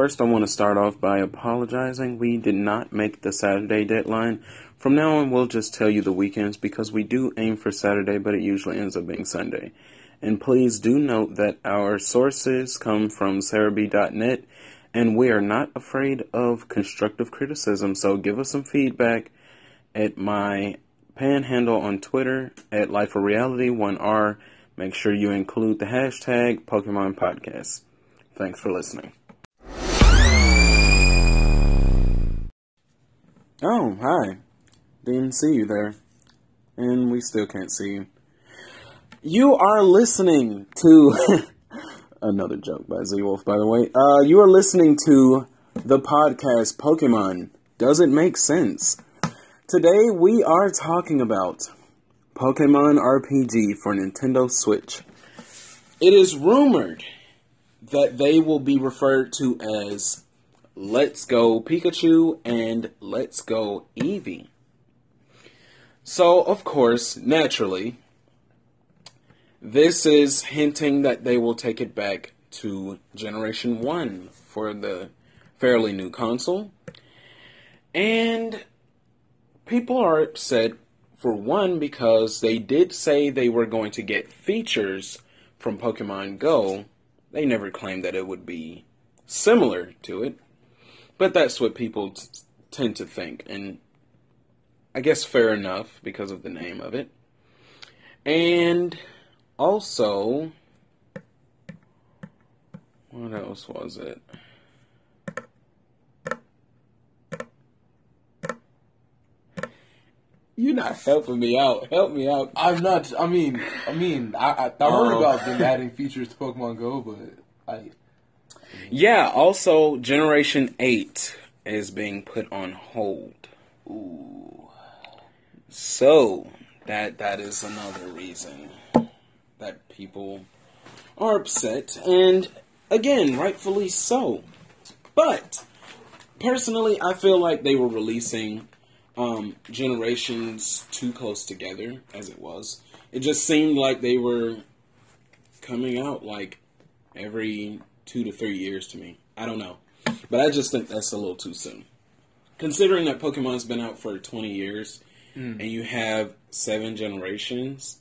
First, I want to start off by apologizing. We did not make the Saturday deadline. From now on, we'll just tell you the weekends because we do aim for Saturday, but it usually ends up being Sunday. And please do note that our sources come from serebii.net, and we are not afraid of constructive criticism. So give us some feedback at my panhandle on Twitter at Life of Reality 1R. Make sure you include the hashtag Pokemon Podcast. Thanks for listening. Oh, hi. Didn't see you there. And we still can't see you. You are listening to another joke by Z Wolf, by the way. Uh, you are listening to the podcast Pokemon. Does it make sense? Today we are talking about Pokemon RPG for Nintendo Switch. It is rumored that they will be referred to as Let's Go Pikachu and Let's Go Eevee. So, of course, naturally, this is hinting that they will take it back to Generation 1 for the fairly new console. And people are upset, for one, because they did say they were going to get features from Pokemon Go. They never claimed that it would be similar to it. But that's what people t- tend to think. And I guess fair enough because of the name of it. And also, what else was it? You're not helping me out. Help me out. I'm not. I mean, I mean, I, I, I heard Oh. about them adding features to Pokemon Go, but I Yeah, also, Generation 8 is being put on hold. ooh, So, that that is another reason that people are upset. And again, rightfully so. But, personally, I feel like they were releasing um, generations too close together as it was. It just seemed like they were coming out like every two to three years to me. I don't know. But I just think that's a little too soon. Considering that Pokemon's been out for 20 years and you have seven generations,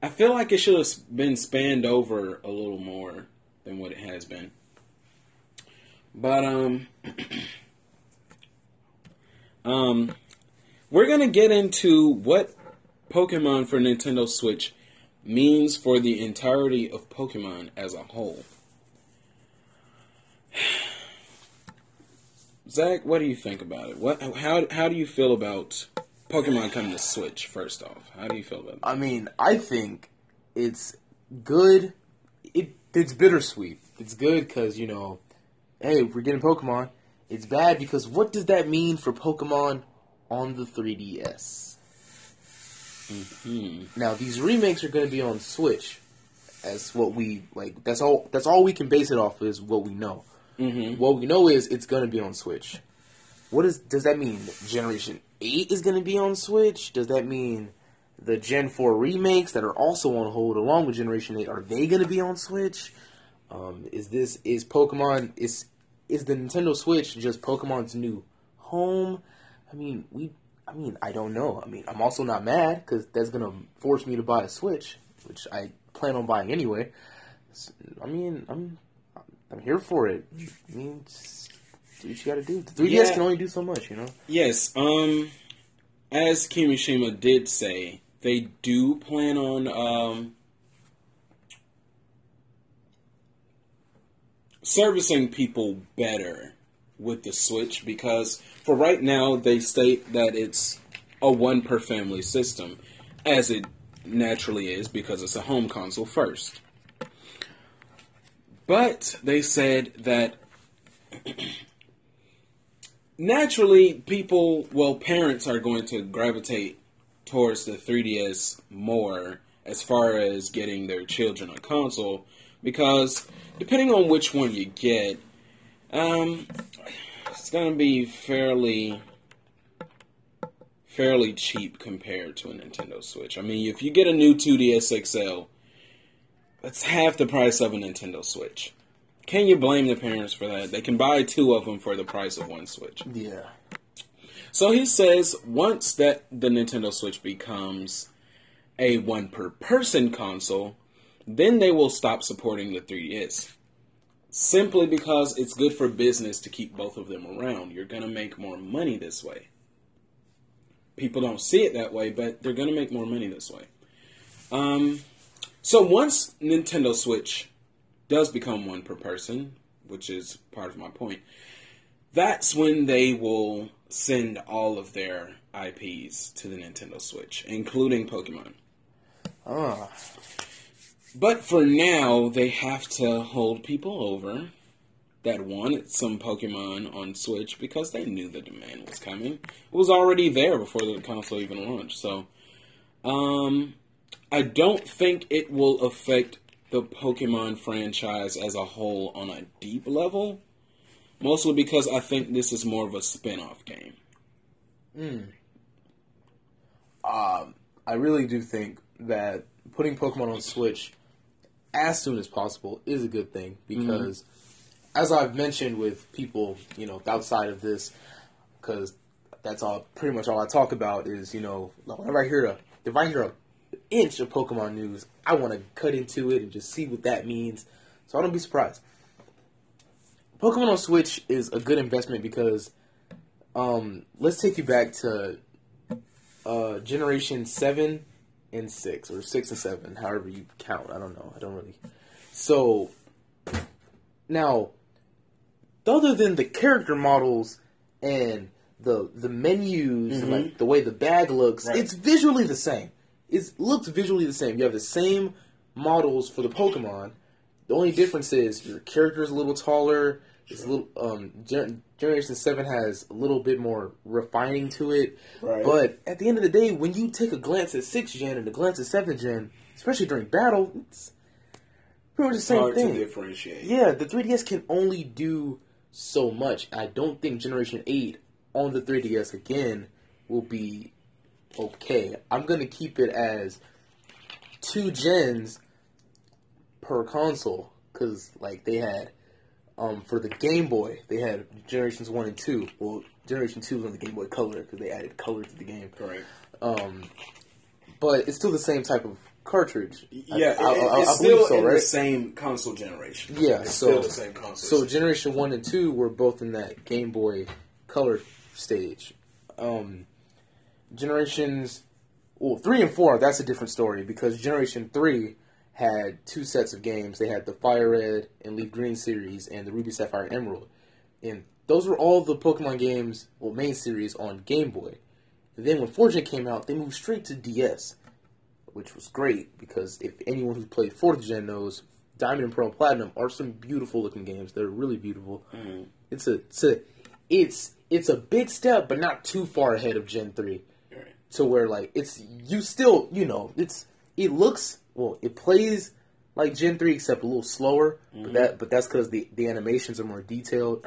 I feel like it should have been spanned over a little more than what it has been. But, um, um, we're gonna get into what Pokemon for Nintendo Switch means for the entirety of Pokemon as a whole. Zach, what do you think about it? What how how do you feel about Pokemon coming to Switch? First off, how do you feel about that? I mean, I think it's good. It it's bittersweet. It's good because you know, hey, we're getting Pokemon. It's bad because what does that mean for Pokemon on the 3DS? Hmm. Now these remakes are going to be on Switch, as what we like. That's all. That's all we can base it off is what we know. Mm-hmm. What we know is it's going to be on Switch. What is does that mean? Generation Eight is going to be on Switch. Does that mean the Gen Four remakes that are also on hold along with Generation Eight are they going to be on Switch? Um, is this is Pokemon is is the Nintendo Switch just Pokemon's new home? I mean we. I mean I don't know. I mean I'm also not mad because that's going to force me to buy a Switch, which I plan on buying anyway. I mean I'm I'm here for it. I mean, do what you got to do. The 3DS Yeah. can only do so much, you know. Yes, um, as Kimishima did say, they do plan on um, servicing people better with the Switch because for right now they state that it's a one per family system, as it naturally is because it's a home console first. But they said that naturally people well parents are going to gravitate towards the 3ds more as far as getting their children a console because depending on which one you get um it's going to be fairly fairly cheap compared to a Nintendo Switch. I mean, if you get a new 2DS XL, that's half the price of a Nintendo Switch. can you blame the parents for that? They can buy two of them for the price of one Switch. Yeah. So he says once that the Nintendo Switch becomes a one per person console, then they will stop supporting the 3DS. Simply because it's good for business to keep both of them around. You're going to make more money this way. People don't see it that way, but they're going to make more money this way. Um, so once Nintendo Switch does become one per person, which is part of my point, that's when they will send all of their IPs to the Nintendo Switch, including Pokemon. Ah. But for now, they have to hold people over that wanted some Pokemon on Switch because they knew the demand was coming. It was already there before the console even launched. So, um, I don't think it will affect the Pokemon franchise as a whole on a deep level. Mostly because I think this is more of a spin off game. Um, I really do think that putting Pokemon on Switch as soon as possible is a good thing because, as I've mentioned with people, you know, outside of this, because that's all pretty much all I talk about is, you know, whenever I hear a if I hear a inch of Pokemon news, I want to cut into it and just see what that means, so I don't be surprised. Pokemon on Switch is a good investment because, um, let's take you back to uh, generation seven and six, or six and seven, however you count. I don't know. I don't really. So now, other than the character models and the the menus, and like mm-hmm. the way the bag looks, Right. it's visually the same. It looks visually the same. You have the same models for the Pokemon. The only difference is your character's a little taller. It's a little um Gen- Generation Seven has a little bit more refining to it. Right. But at the end of the day, when you take a glance at six gen and a glance at seven gen, especially during battle, it's pretty much the same Hard thing. to differentiate. Yeah, the 3DS can only do so much. I don't think Generation 8 on the 3DS again will be okay. I'm going to keep it as two gens per console because, like, they had, um, for the Game Boy, they had Generations 1 and 2. Well, Generation 2 was on the Game Boy Color because they added color to the game. Correct. Um, but it's still the same type of cartridge. Yeah, I, I, I, it's I still believe so, in right? the same console generation. Yeah, it's so- still the same console. So generation one and two were both in that Game Boy Color stage. Um, generations, well, three and four that's a different story because generation three had two sets of games. They had the Fire Red and Leaf Green series and the Ruby Sapphire Emerald, and those were all the Pokemon games, well, main series on Game Boy. And then when 4Gen came out, they moved straight to DS, which was great because if anyone who's played 4th Gen knows, Diamond and Pearl Platinum are some beautiful looking games. They're really beautiful. Mhm. It's a it's a it's it's a big step, but not too far ahead of Gen 3 Right. to where like it's you still you know it's it looks well it plays like Gen three except a little slower, but mm-hmm. that but that's because the the animations are more detailed.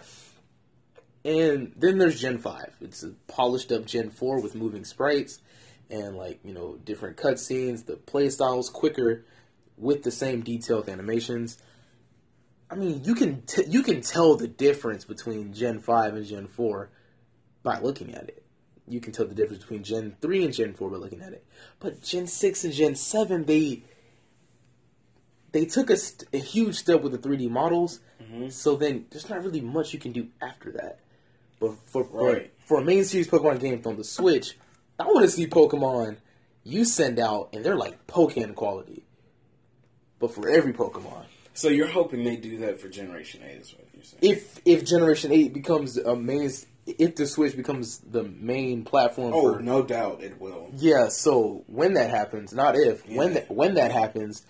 And then there's Gen five. It's a polished up Gen four with moving sprites and like you know different cutscenes. The play styles quicker with the same detailed animations. I mean, you can t- you can tell the difference between Gen five and Gen four by looking at it you can tell the difference between Gen 3 and Gen 4 by looking at it. But Gen 6 and Gen 7, they they took a, st- a huge step with the 3D models. Mm-hmm. So then there's not really much you can do after that. But for for, Right. for a main series Pokemon game on the Switch, I want to see Pokemon you send out and they're like Pokemon quality. But for every Pokemon. So you're hoping they do that for Generation 8 is what you're saying? If if Generation 8 becomes a main if the Switch becomes the main platform oh, for no doubt it will. Yeah, so when that happens, not if, when Yeah. that when that happens,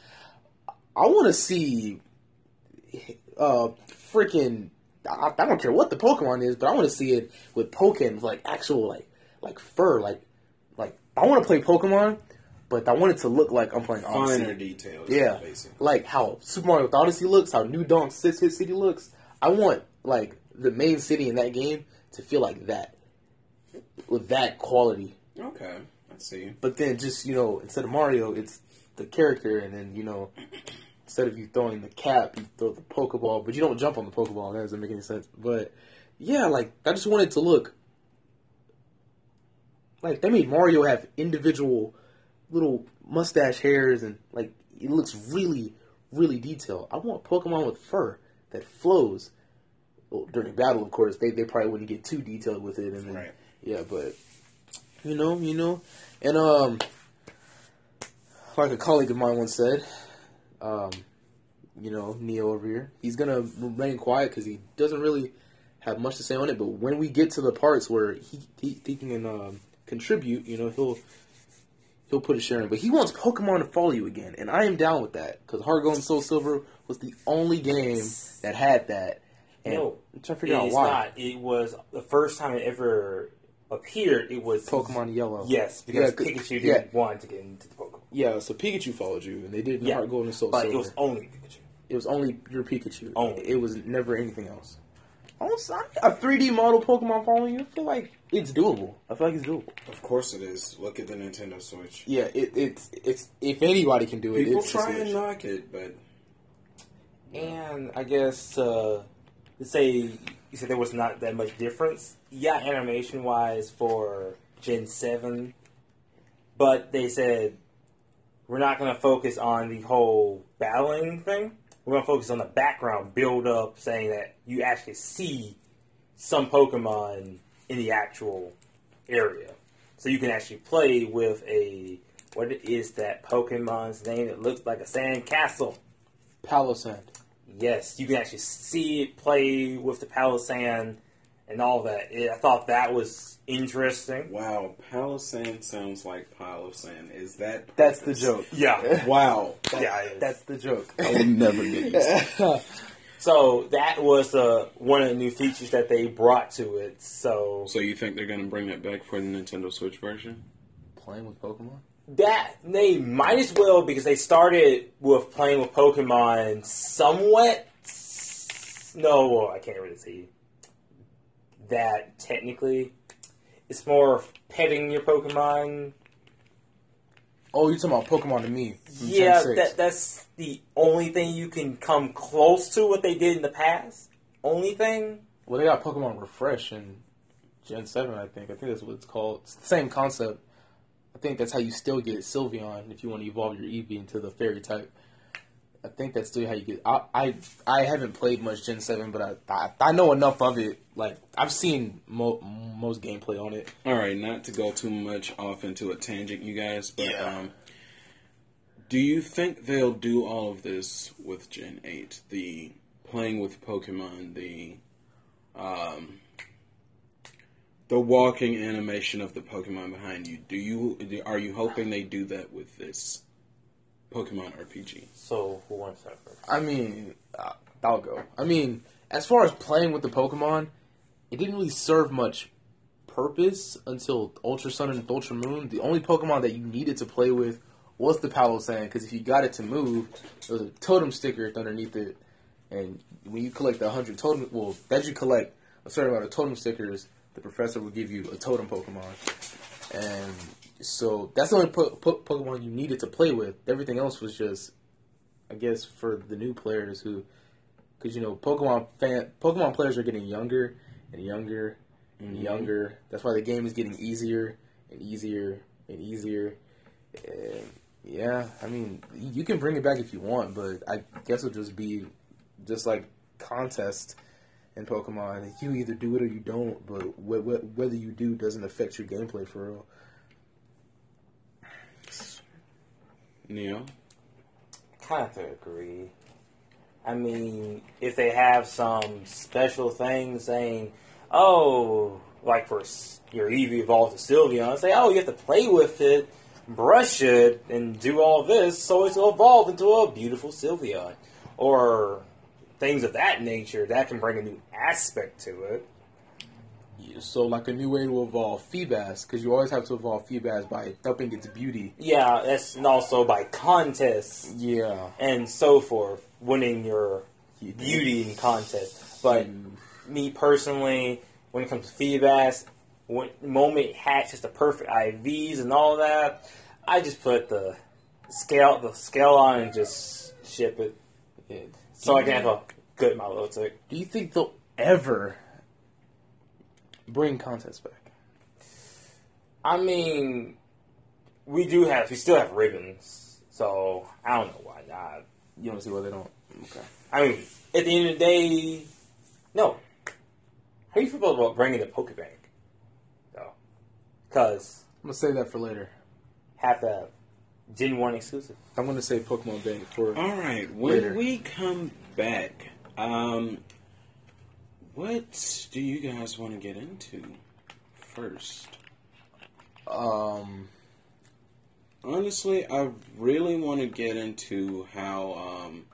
I want to see uh freaking I, I don't care what the Pokemon is, but I want to see it with Pokemon like actual like like fur, like like I want to play Pokemon, but I want it to look like I'm playing Odyssey. Finer details. Yeah, Basically. like how Super Mario Odyssey looks, how New Donk Six Hit City looks. I want like the main city in that game to feel like that, with that quality. Okay. I see. But then just you know, instead of Mario, it's the character, and then you know, instead of you throwing the cap, you throw the Pokeball, but you don't jump on the Pokeball. That doesn't make any sense. But yeah, like I just wanted to look like they made Mario have individual little mustache hairs and like it looks really, really detailed. I want Pokemon with fur that flows. Well, during battle, of course, they, they probably wouldn't get too detailed with it, and then, Right. yeah, but you know, you know, and um, like a colleague of mine once said, um, you know, Neo over here, he's gonna remain quiet because he doesn't really have much to say on it. But when we get to the parts where he he, he can um, contribute, you know, he'll he'll put a share in. But he wants Pokemon to follow you again, and I am down with that because Heart Gold and Soul Silver was the only game that had that. And No, I'm trying to figure out why. not. It was the first time it ever appeared. It was Pokemon Yellow. Yes, because Yeah, 'cause- Pikachu yeah. didn't want to get into the Pokemon. Yeah, so Pikachu followed you, and they did in Yeah, Heart Gold and Soul but Silver. it was only Pikachu. It was only your Pikachu. Only. It was never anything else. Also, a 3D model Pokemon following you, I feel like it's doable. I feel like it's doable. Of course it is. Look at the Nintendo Switch. Yeah, it, it's it's if anybody can do it, People it's the try and knock it, but And I guess uh, let's say you said there was not that much difference. Yeah, animation wise for Gen Seven, but they said we're not going to focus on the whole battling thing. We're going to focus on the background build up, saying that you actually see some Pokemon in the actual area, so you can actually play with a what is that Pokemon's name? It looks like a sand castle. Palossand. Yes, you can actually see it play with the Palossand and all that. It, I thought that was interesting. wow, Palossand sounds like pile of sand. Is that That's the purpose? joke. Yeah, Wow. yeah. it is. That's the joke. I would never get used to so that was uh, one of the new features that they brought to it. So So you think they're going to bring that back for the Nintendo Switch version? Playing with Pokemon. That they might as well because they started with playing with Pokemon somewhat. No, well, I can't really see that technically. It's more of petting your Pokemon Oh, you're talking about Pokemon Amie? Yeah, that, that's the only thing you can come close to what they did in the past. Only thing. Well, they got Pokemon Refresh in Gen 7, I think. I think that's what it's called. It's the same concept. I think that's how you still get Sylveon if you want to evolve your Eevee into the fairy type. I think that's still how you get. I I, I haven't played much Gen 7, but I, I I know enough of it. Like I've seen mo- most gameplay on it. All right, not to go too much off into a tangent, you guys, but Yeah. um, do you think they'll do all of this with Gen 8? The playing with Pokemon, the um, the walking animation of the Pokemon behind you. Do you do- are you hoping they do that with this Pokemon RPG? So who wants that first? I mean, uh, I'll go. I mean, as far as playing with the Pokemon, it didn't really serve much purpose until Ultra Sun and Ultra Moon. The only Pokemon that you needed to play with was the Palossand, because if you got it to move, there was a totem sticker underneath it, and when you collect the 100 totem, well, that you collect a certain amount of totem stickers, the professor would give you a totem Pokemon. And so that's the only po- po- Pokemon you needed to play with. Everything else was just I guess for the new players who, because you know, Pokemon fan Pokemon players are getting younger and younger and mm-hmm. younger. That's why the game is getting easier and easier and easier. And yeah, I mean, you can bring it back if you want, but I guess it'll just be just like contest in Pokemon. You either do it or you don't, but wh- wh- whether you do doesn't affect your gameplay for real. Neo? Kind of agree. I mean, if they have some special thing saying, oh, like for s- your Eevee evolved to Sylveon, say, oh, you have to play with it, brush it, and do all this so it'll evolve into a beautiful Sylveon. Or things of that nature, that can bring a new aspect to it. Yeah, So like a new way to evolve Feebas, because you always have to evolve Feebas by upping its beauty. Yeah, that's and also by contests Yeah. and so forth, winning your beauty in contest. But mm. me personally, when it comes to Feebas, when moment hatches the perfect IVs and all that, I just put the scale the scale on and just ship it, Yeah. So I can have a good Milotic. Do you think they'll ever bring contests back? I mean, we do have, we still have ribbons, so I don't know why not. You don't see why they don't. Okay. I mean, at the end of the day, no. How do you feel about bringing the Pokebank? Though, because I'm gonna save that for later. have the Gen One exclusive. I'm gonna say Pokemon Bank for. All right, when Later. we come back, um, what do you guys want to get into first? Um. Honestly, I really want to get into how, um,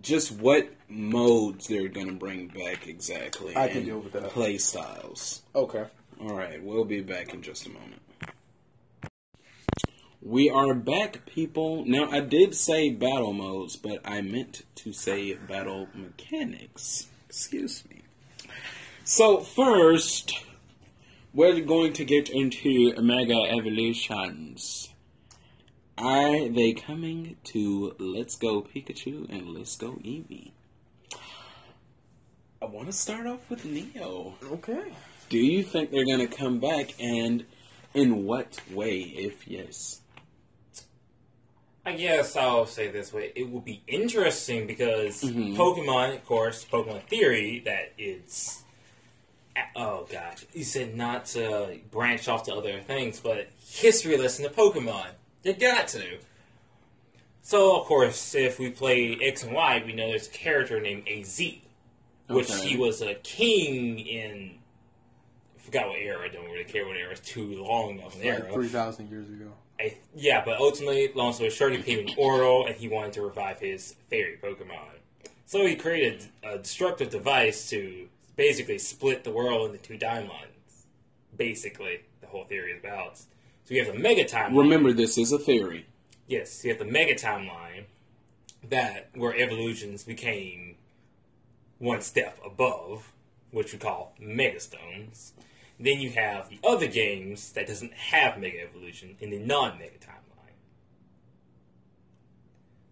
just what modes they're going to bring back exactly. I can and deal with that. Play styles. Okay. All right, we'll be back in just a moment. We are back, people. Now, I did say battle modes, but I meant to say battle mechanics. Excuse me. So, first, we're going to get into Mega Evolutions. Are they coming to Let's Go Pikachu and Let's Go Eevee? I want to start off with Neo. Okay. Do you think they're going to come back, and in what way, if yes? I guess I'll say this way: it will be interesting because Mhm. Pokemon, of course, Pokemon theory that it's. Oh god, you said not to branch off to other things, but history lesson to Pokemon. You got to. So of course, if we play X and Y, we know there's a character named Az, which Okay. he was a king in. I forgot what era. I don't really care what era. It's too long of an era. Like three thousand years ago. I, yeah, but ultimately, long story short, he became an Oro, and he wanted to revive his fairy Pokemon. So he created a destructive device to basically split the world into two timelines. Basically, the whole theory is about. So you have the Mega Timeline. Remember, this is a theory. Yes, you have the Mega Timeline that where evolutions became one step above, which we call Megastones. Then you have the other games that doesn't have Mega Evolution in the non-Mega Timeline.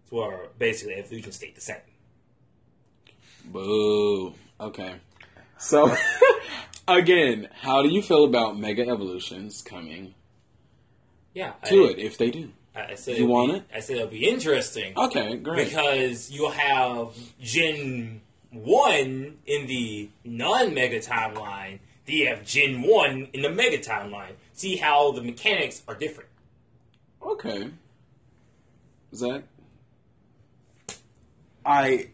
So where basically evolution stayed the same. Boo. Okay. So, again, how do you feel about Mega Evolutions coming Yeah, to I, it, if they do? I, I said You want be- it? I said it'll be interesting. Okay, great. because you'll have Gen 1 in the non Mega timeline, have Gen 1 in the Mega timeline. See how the mechanics are different. Okay. Zach? I.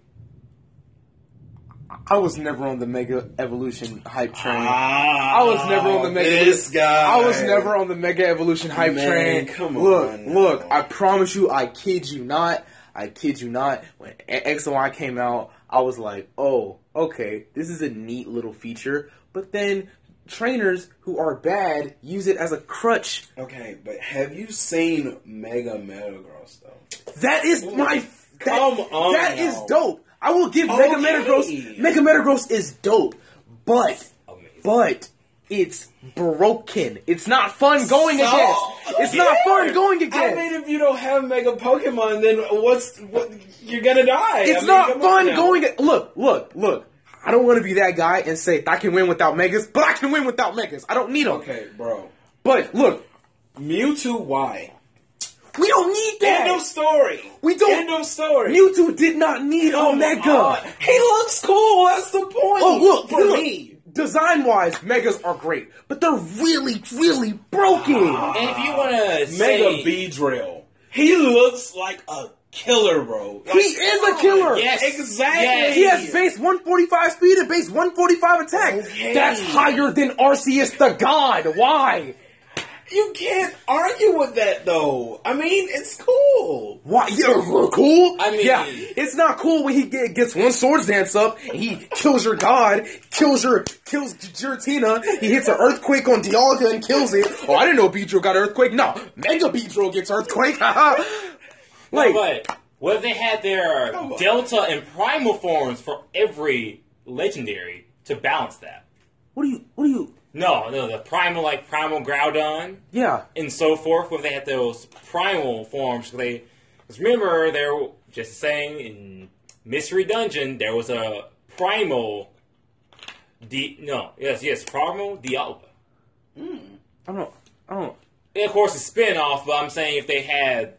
I was never on the Mega Evolution hype train. I I was never on the Mega This guy. I was never on the Mega Evolution hype Man, train. come look, on look, now. I promise you, I kid you not. I kid you not. When X and Y came out, I was like, oh, okay, this is a neat little feature. But then trainers who are bad use it as a crutch. Okay, but have you seen Mega Metagross, though? That is my. Come on That now. is dope. I will give Mega Metagross. Mega Metagross is dope, but but it's broken. It's not fun going So- against. It's not fun going against. I mean, if you don't have Mega Pokemon, then what's what? You're gonna die. it's I mean, not fun going. Look, look, look. I don't want to be that guy and say I can win without Megas, but I can win without Megas. I don't need them. Okay, bro. But look, Mewtwo, why? we don't need End of story. We don't- End of story. Mewtwo did not need Come Omega. on. He looks cool. That's the point. Oh look, for look. me. Design wise, Megas are great, but they're really, really broken. And if you want to Mega say, Beedrill. He looks like a killer, bro. he is a killer. Yes. Exactly. Yes. He has base 145 speed and base 145 attack. Okay. That's higher than Arceus the God. Why? You can't argue with that, though. I mean, it's cool. Why? Yeah, uh, cool. I mean- yeah, it's not cool when he get, gets one swords dance up and he kills your god, kills your kills Giratina. He hits an earthquake on Dialga and kills it. Oh, I didn't know Beedrill got earthquake. No, Mega Beedrill gets earthquake. Like, but what if they had their. Delta and Primal forms for every legendary to balance that? what do you? What do you? No, no, the Primal, like Primal Groudon, Yeah. and so forth, where they had those primal forms, they Because remember, there just saying in Mystery Dungeon there was a primal. Di- no, yes, yes, primal Dialga. Hmm. I don't. I don't. And of course, a spin-off, but I'm saying if they had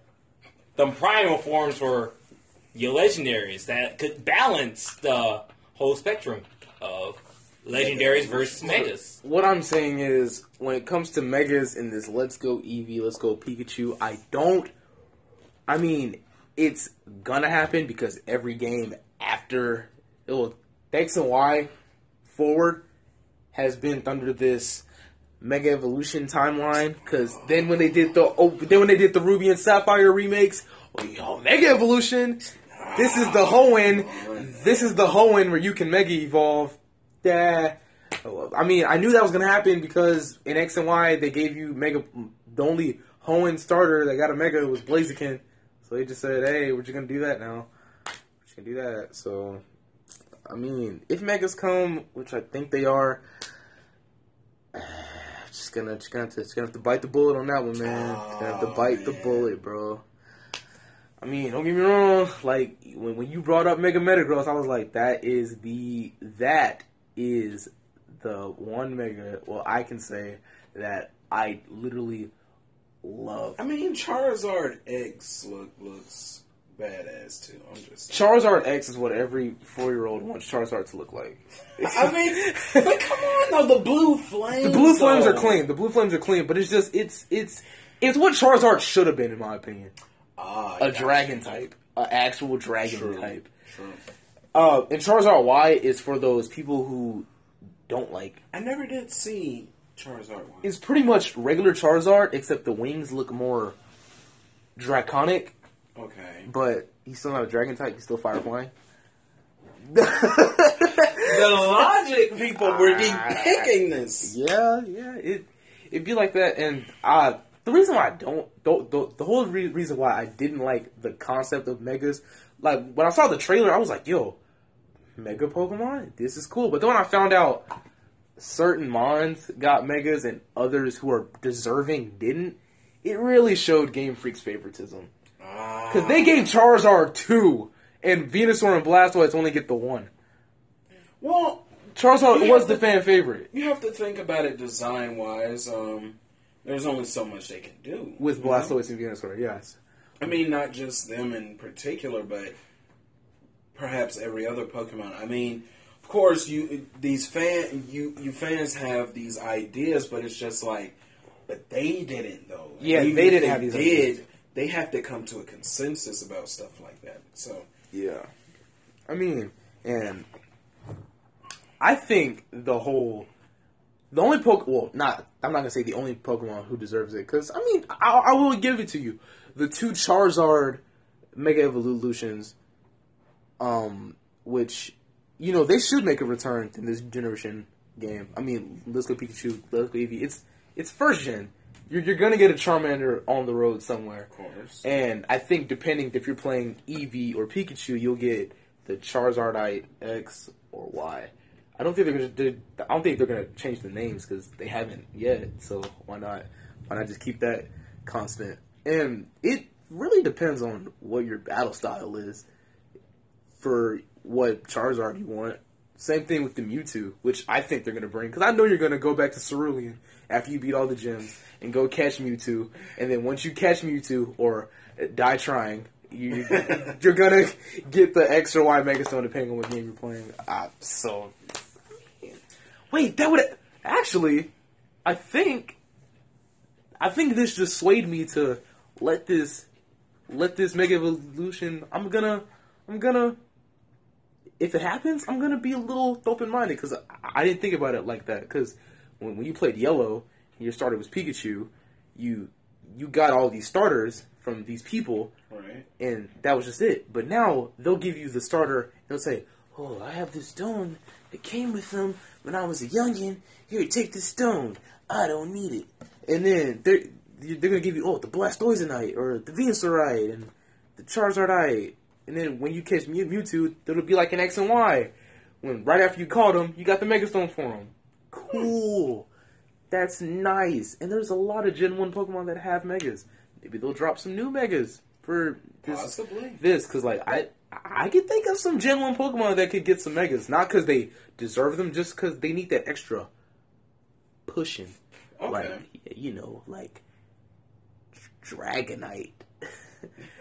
the primal forms were your legendaries that could balance the whole spectrum of legendaries versus megas. What I'm saying is, when it comes to megas in this Let's Go Eevee, Let's Go Pikachu, I don't. I mean, it's gonna happen because every game after it will X and Y forward has been under this Mega Evolution timeline. Because then when they did the oh, then when they did the Ruby and Sapphire remakes, oh, yo, Mega Evolution. This is the Hoenn. This is the Hoenn where you can Mega Evolve. Yeah. I mean, I knew that was gonna happen because in X and Y they gave you Mega. The only Hoenn starter that got a Mega was Blaziken. So they just said, "Hey, we're just gonna do that now. We're just gonna do that." So, I mean, if Megas come, which I think they are, just gonna just gonna have to, just gonna have to bite the bullet on that one, man. Just gonna have to Oh, bite the bullet, bro. I mean, don't get me wrong. Like when when you brought up Mega Metagross, I was like, that is the that is the one Mega. Well, I can say that I literally love. I mean, Charizard X look looks badass too. I'm just. Charizard X is what every four year old wants Charizard to look like. I mean, but come on though, the blue flames. the blue flames are clean. The blue flames are clean, but it's just it's it's it's what Charizard should have been in my opinion. Ah, A dragon type, an actual dragon True. type. True. Uh, and Charizard Y is for those people who don't like. I never did see Charizard Y. It's pretty much regular Charizard, except the wings look more draconic. Okay. But he's still not a dragon type. He's still fire flying. The logic people were Ah. picking this. Yeah, yeah, it it'd be like that. And uh, the reason why I don't, the, the, the whole re- reason why I didn't like the concept of megas, like when I saw the trailer, I was like, yo, mega Pokemon, this is cool. But then when I found out certain Mons got megas and others who are deserving didn't, it really showed Game Freak's favoritism. Because they gave Charizard two, and Venusaur and Blastoise only get the one. Well, Charizard was the to- fan favorite. you have to think about it design wise. Um, there's only so much they can do With you know? Blastoise and Venusaur, yes. I mean, not just them in particular, but perhaps every other Pokemon. I mean, of course, you these fan you you fans have these ideas, but it's just like, but they didn't though. Yeah, they didn't have these Did ideas. They have to come to a consensus about stuff like that? So Yeah. I mean, and I think the whole, the only Poke, well, not, I'm not gonna say the only Pokemon who deserves it, because I mean, I, I will give it to you. The two Charizard Mega Evolutions, um, which, you know, they should make a return in this generation game. I mean, Let's Go Pikachu, Let's Go Eevee. It's it's first gen. You're, you're gonna get a Charmander on the road somewhere. of course, And I think depending if you're playing Eevee or Pikachu, you'll get the Charizardite X or Y. I don't think they're gonna. I don't think they're gonna change the names because they haven't yet. So why not? Why not just keep that constant? And it really depends on what your battle style is for what Charizard you want. Same thing with the Mewtwo, which I think they're gonna bring because I know you're gonna go back to Cerulean after you beat all the gyms and go catch Mewtwo, and then once you catch Mewtwo or die trying, you you're gonna get the X or Y Megastone depending on what game you're playing. Uh, so wait, that would actually, I think, I think this just swayed me to let this let this Mega Evolution. I'm gonna I'm gonna if it happens, I'm gonna be a little open minded because I, I didn't think about it like that. Because when, when you played Yellow and your starter was Pikachu, you you got all these starters from these people, right? and that was just it. But now they'll give you the starter. They'll say, "Oh, I have this stone that came with them when I was a youngin. Here, take this stone. I don't need it." And then they're they're gonna give you oh the Blastoisinite or the Venusaurite and the Charizardite. And then when you catch Mew- Mewtwo, it'll be like an X and Y. When right after you caught him, you got the Megastone for him. Cool. That's nice. And there's a lot of Gen 1 Pokemon that have Megas. Maybe they'll drop some new Megas for this Possibly. this because like I I could think of some Gen One Pokemon that could get some megas, not because they deserve them, just because they need that extra pushing. Okay. Like you know, like Dragonite.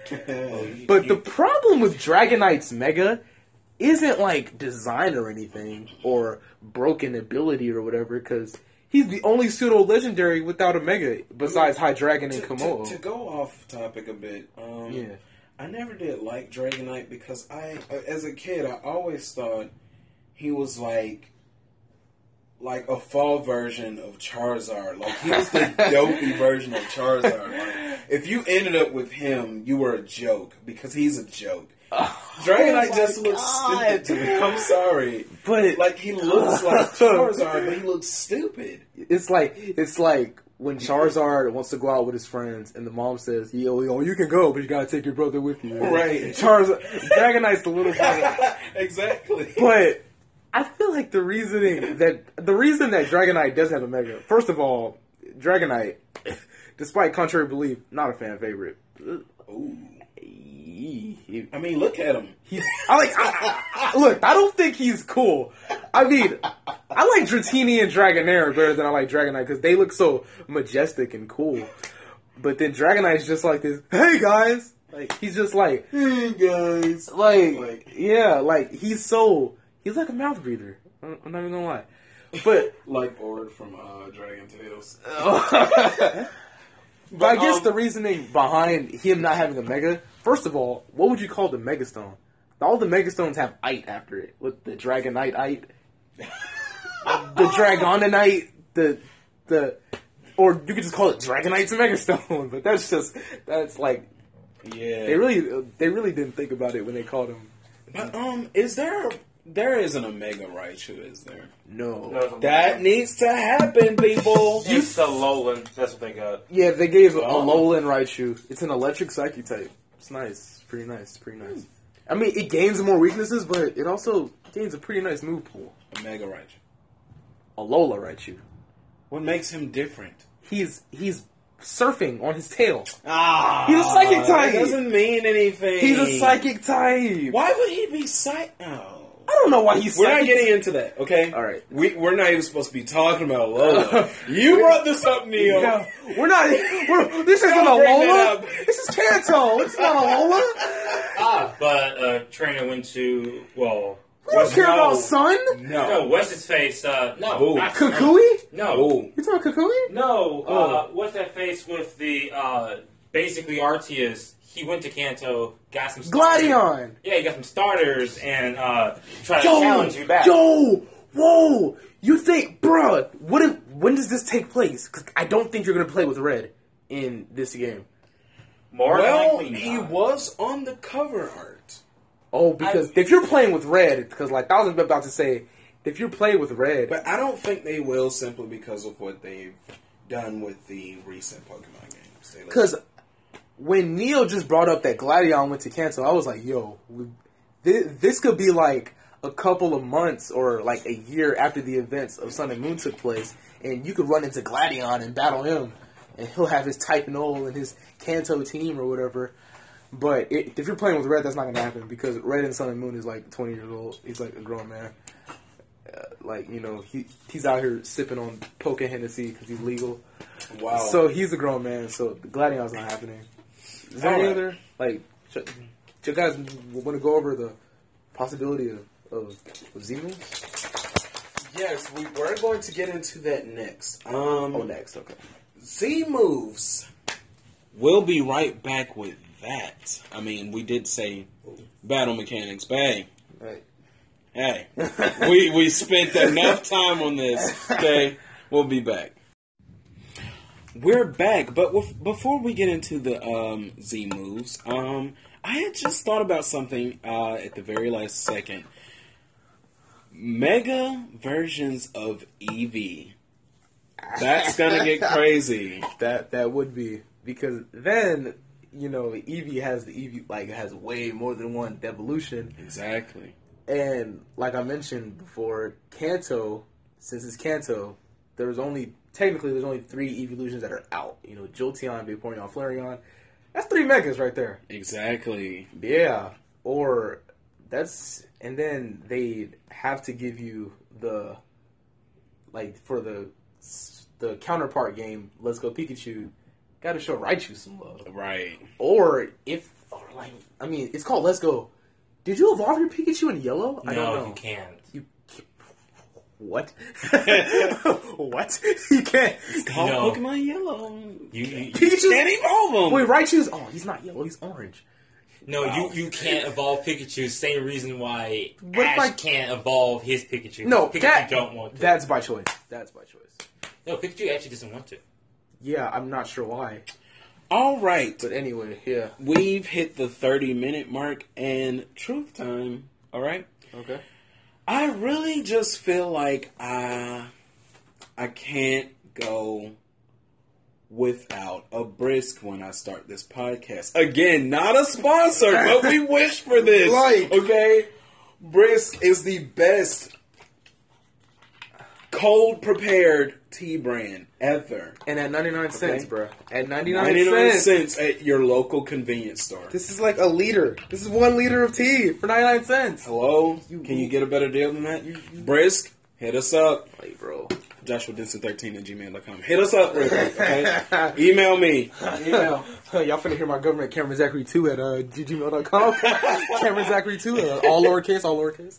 But the problem with Dragonite's Mega isn't like design or anything or broken ability or whatever, because he's the only pseudo legendary without a Mega besides Hydreigon and to, to, to go off topic a bit, um, yeah. I never did like Dragonite because I, as a kid, I always thought he was like, like a fall version of Charizard. Like he was the dopey version of Charizard. Like, if you ended up with him, you were a joke because he's a joke. Dragonite Oh just looks stupid to me. I'm sorry. But Like he looks like Charizard, but he looks stupid. it's like it's like when Charizard wants to go out with his friends, and the mom says, "Yo, yo, you can go, but you gotta take your brother with you." Right. Charizard, Dragonite's the little brother. exactly. But I feel like the reasoning that the reason that Dragonite does have a mega. First of all, Dragonite, despite contrary belief, not a fan favorite. Ooh. I mean, look at him. He's I like I, I, look. I don't think he's cool. I mean, I like Dratini and Dragonair better than I like Dragonite because they look so majestic and cool. But then Dragonite's just like this. Hey guys, like he's just like Hey guys. like, Like- yeah, like he's so he's like a mouth breather. I'm I'm not even gonna lie. But Like Ord from uh, Dragon Tales. but I guess um, the reasoning behind him not having a mega, first of all, what would you call the megastone? All the megastones have ite after it. With the Dragonite ite, the Dragonite, the the, or you could just call it Dragonite's megastone. But that's just that's like Yeah. they really they really didn't think about it when they called him. But um, is there? There isn't a Mega Raichu, is there? No. That needs to happen, people. It's the Alolan. That's what they got. Yeah, they gave a Oh. Alolan Raichu. It's an electric psychic type. It's nice. It's pretty nice. It's pretty nice. I mean, it gains more weaknesses, but it also gains a pretty nice move pool. a Mega Raichu. Alola Raichu. What makes him different? He's he's surfing on his tail. Ah, He's a psychic type. That doesn't mean anything. He's a psychic type. Why would he be psychic? Oh. I don't know why he's We're not getting into that, okay? All right. We, we're not even supposed to be talking about Lola. you brought this up, Neil. No, we're not. We're, this isn't Don't bring that Alola. up. This is Kanto. It's not Alola. Ah, but uh, trainer went to well. We don't care no, about Sun. No. No, what's his face? Uh, no, Oh. not- Kukui. No, Oh. You talking Kukui? no. Oh. Uh, what's that face with the uh, basically Arceus? He went to Kanto, got some starters. Gladion. Yeah, he got some starters and uh, tried to challenge you back. Yo, whoa! You think, bruh? What if? When does this take place? Because I don't think you're gonna play with red in this game. More Well, likely he was on the cover art. Oh, because if you're playing with red, because like I was about to say, if you're playing with red, But I don't think they will simply because of what they've done with the recent Pokemon games. Because when Neil just brought up that Gladion went to Kanto, I was like, yo, this, this could be like a couple of months or like a year after the events of Sun and Moon took place, and you could run into Gladion and battle him, and he'll have his Type Null and his Kanto team or whatever. But it, if you're playing with Red, that's not gonna happen because Red and Sun and Moon is like 20 years old. He's like a grown man. Uh, like you know, he he's out here sipping on Poke Hennessy because he's legal. wow. So he's a grown man. So Gladion's not happening. Is there any Alright. other like? sh- Do you guys want to go over the possibility of of, of Z moves? yes, we were going to get into that next. Um, Oh, next. Okay. Z moves. We'll be right back with that. I mean, we did say battle mechanics, but hey, Right. hey, we we spent enough time on this. Okay, we'll be back. We're back, but with, before we get into the um, Z moves, um, I had just thought about something uh, at the very last second. Mega versions of Eevee. That's gonna get crazy. That that would be because then you know Eevee has the Eevee like has way more than one devolution, Exactly. and like I mentioned before, Kanto since it's Kanto, there's only technically there's only three evolutions that are out. You know, Jolteon, Vaporeon, Flareon. That's three megas right there. Exactly. Yeah. Or that's and then they have to give you the like for the the counterpart game, Let's Go Pikachu, got to show Raichu some love. Right. Or if or like I mean, it's called Let's Go. Did you evolve your Pikachu in yellow? I don't No, know. you can't. You what? what? You can't. Called No. Pokemon Yellow. You, you, Pikachu Can't evolve them. Wait, Raichu's oh, he's not yellow, he's orange. no, Wow. you, you can't evolve Pikachu. Same reason why What if Ash I- can't evolve his Pikachu. No, Pikachu that- don't want to. That's by choice. That's by choice. no, Pikachu actually doesn't want to. Yeah, I'm not sure why. All right. But anyway, yeah. We've hit the 30 minute mark and truth time. All right. Okay. I really just feel like I I can't go without a brisk when I start this podcast. Again, not a sponsor, but we wish for this. Like- okay, brisk is the best cold prepared tea brand ever. And at 99 cents, Okay. bro. At 99, 99 cents. cents at your local convenience store. This is like a liter. This is one liter of tea for 99 cents. Hello? Can you get a better deal than that? Brisk, hit us up. Hey, bro. Joshua Denson13 at gmail.com. Hit us up real quick, okay? Email me. Email. Y'all finna hear my government Cameron Zachary 2 at uh, gmail.com. Cameron Zachary 2, uh, all lowercase, all lowercase.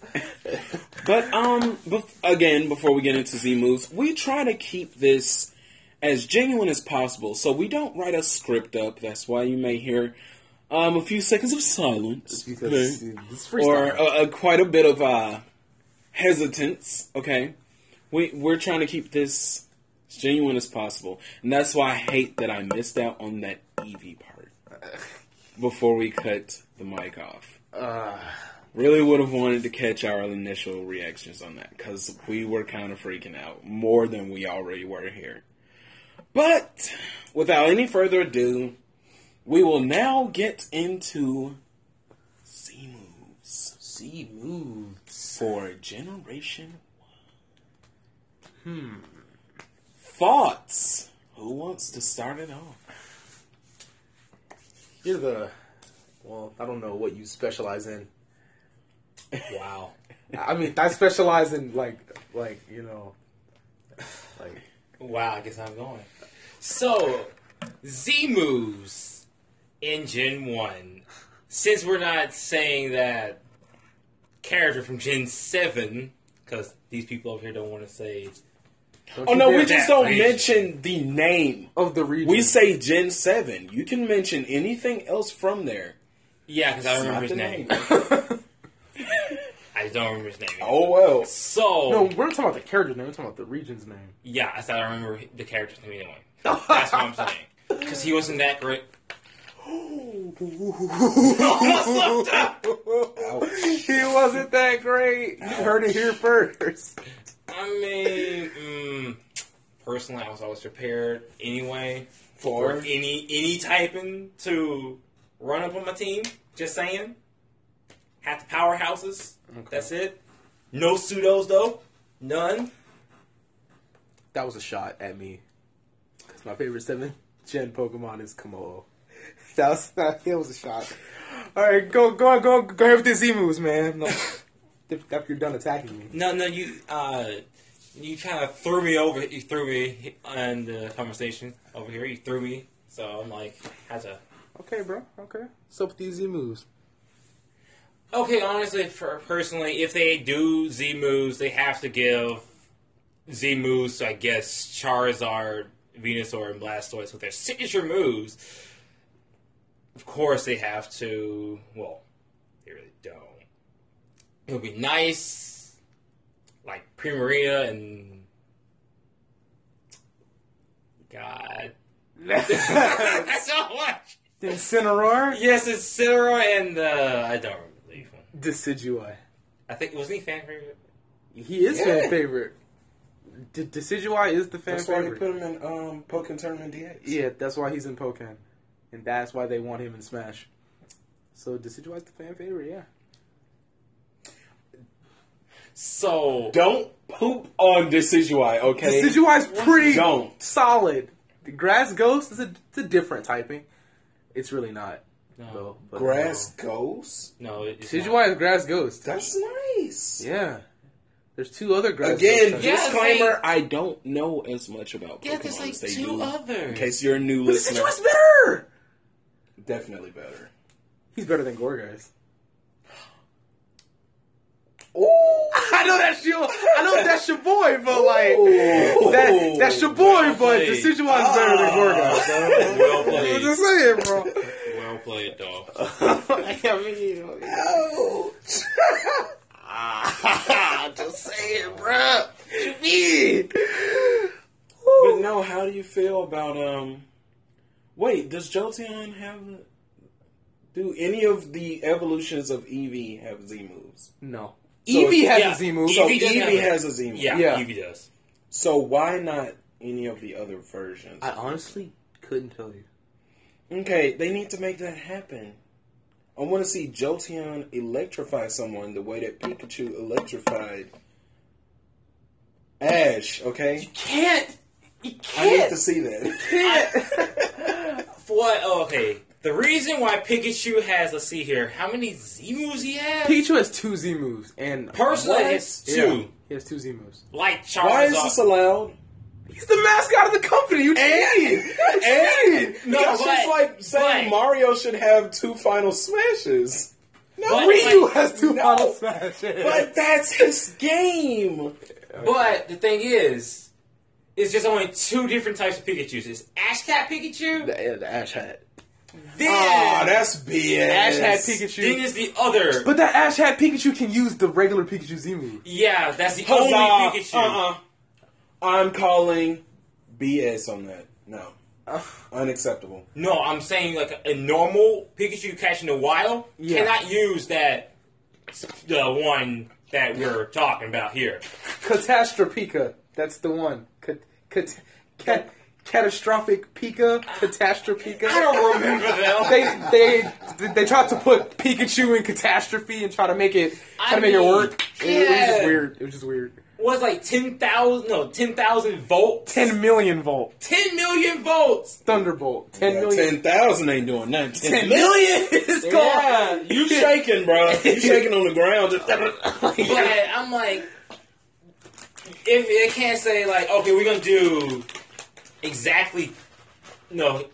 But, um, bef- again, before we get into Z moves, we try to keep this as genuine as possible. So we don't write a script up. That's why you may hear um, a few seconds of silence. Because okay? it's Or freestyle. uh, uh, quite a bit of uh, hesitance, okay? We, we're trying to keep this as genuine as possible. And that's why I hate that I missed out on that Eevee part before we cut the mic off. uh, Really would have wanted to catch our initial reactions on that because we were kind of freaking out more than we already were here. But without any further ado, we will now get into Z moves C moves. For Generation One. Hmm. Thoughts? Who wants to start it off? You're the, well, I don't know what you specialize in. Wow. I mean, I specialize in, like, like, you know, like, Wow, I guess I'm going. So, Z moves in Gen 1. Since we're not saying that character from Gen 7, because these people over here don't want to say. don't Oh no, we just don't region. mention the name. of the region. We say Gen 7. You can mention anything else from there. Yeah, because I It's remember his the name. I don't remember his name. Oh well. So, no, we're not talking about the character's name. We're talking about the region's name. yeah, I said I remember the character's name anyway. That's what I'm saying. Because he wasn't that great. he wasn't that great. You heard it here first. I mean, mm, personally, I was always prepared anyway For for any any typing to run up on my team. Just saying. Have the powerhouses. That's it. No pseudos though. None. That was a shot at me. 'Cause my favorite seven gen Pokemon is Kommo-o. That was that, was a shot. All right, go go go go ahead with the Z moves, man. No, after you're done attacking me. No, no, you uh, you kind of threw me over. You threw me in the conversation over here. You threw me, so I'm like, had to. Okay, bro. Okay. So with these Z moves. Okay, honestly, for personally, if they do Z moves, they have to give Z moves to I guess Charizard, Venusaur, and Blastoise with their signature moves. Of course, they have to. Well, they really don't. It would be nice, like Primarina and God. That's so much. Incineroar. Yes, it's Cinnamon and uh, I don't remember the leaf one. Decidueye. I think wasn't he fan favorite? He is Yeah. fan favorite. D- Decidueye is the fan favorite? That's why they put him in um, Pokemon Tournament DX. Yeah, that's why he's in Pokken. And that's why they want him in Smash. So Decidueye's the fan favorite, yeah. So Don't poop on Decidueye, okay? Decidueye's pretty Don't. solid. The Grass Ghost is a, it's a different typing. It's really not. No, though, but- Grass ghost. no, it- it's Decidueye not. is grass ghost. That's nice. Yeah. There's two other grass Again, ghosts. Yeah, disclaimer: see- I don't know as much about Yeah, Pokemon there's like as they two do. others. In case you're a new But listener, Decidueye's better! Definitely better. He's better than Gourgeist. Ooh, I know that's your, I know that's your boy, but like, Ooh. that, that's your boy, Well but played. Decidueye's better than Gourgeist. bro. Well I'm played. just saying, bro. Well played, dog. Ouch. just saying, bro. What you mean? But no, how do you feel about um? Wait, does Jolteon have? Do any of the evolutions of Eevee have Z moves? No. So- Eevee has Yeah, a Z move. So Eevee does Eevee have a- has a Z move. Yeah, Yeah. Eevee does. So why not any of the other versions? I honestly couldn't tell you. Okay, they need to make that happen. I want to see Jolteon electrify someone the way that Pikachu electrified Ash. Okay, You Can't. You I need to see that. What? Oh, okay. The reason why Pikachu has, let's see here, how many Z moves he has? Pikachu has two Z moves, and Personally, What? it's two. Yeah, he has two Z moves. Like Charizard. Why is this allowed? He's the mascot of the company. You And and No, that's but- just like saying but- Mario should have two final smashes. No, But- Ryu but- has two no. final smashes. but that's his game. But the thing is, it's just only two different types of Pikachu's. It's Ash Cat Pikachu, the, the Ash hat. then, Ah, that's BS. Ash hat Pikachu. then Pikachu. is the other. But that Ash hat Pikachu can use the regular Pikachu Z move. yeah, that's the Huzzah. only Pikachu. Uh-uh. I'm calling BS on that. No, unacceptable. No, I'm saying like a, a normal Pikachu you catch in the wild Yeah. cannot use that the one that we're talking about here. Catastropika. That's the one. Cat, cat, cat, catastrophic Pika. Catastropika. I don't remember them. They they they tried to put Pikachu in catastrophe and try to make it try I to make it mean, work. It, it was just yeah. weird. It was just weird. was like ten thousand no ten thousand volts. Ten million volt 10 million volts. thunderbolt. Ten Yeah, million. Ten thousand ain't doing nothing. Ten million is Yeah, you shaking, bro. You shaking on the ground. Just But I'm like, if they can't say like, okay, we're gonna do exactly, no,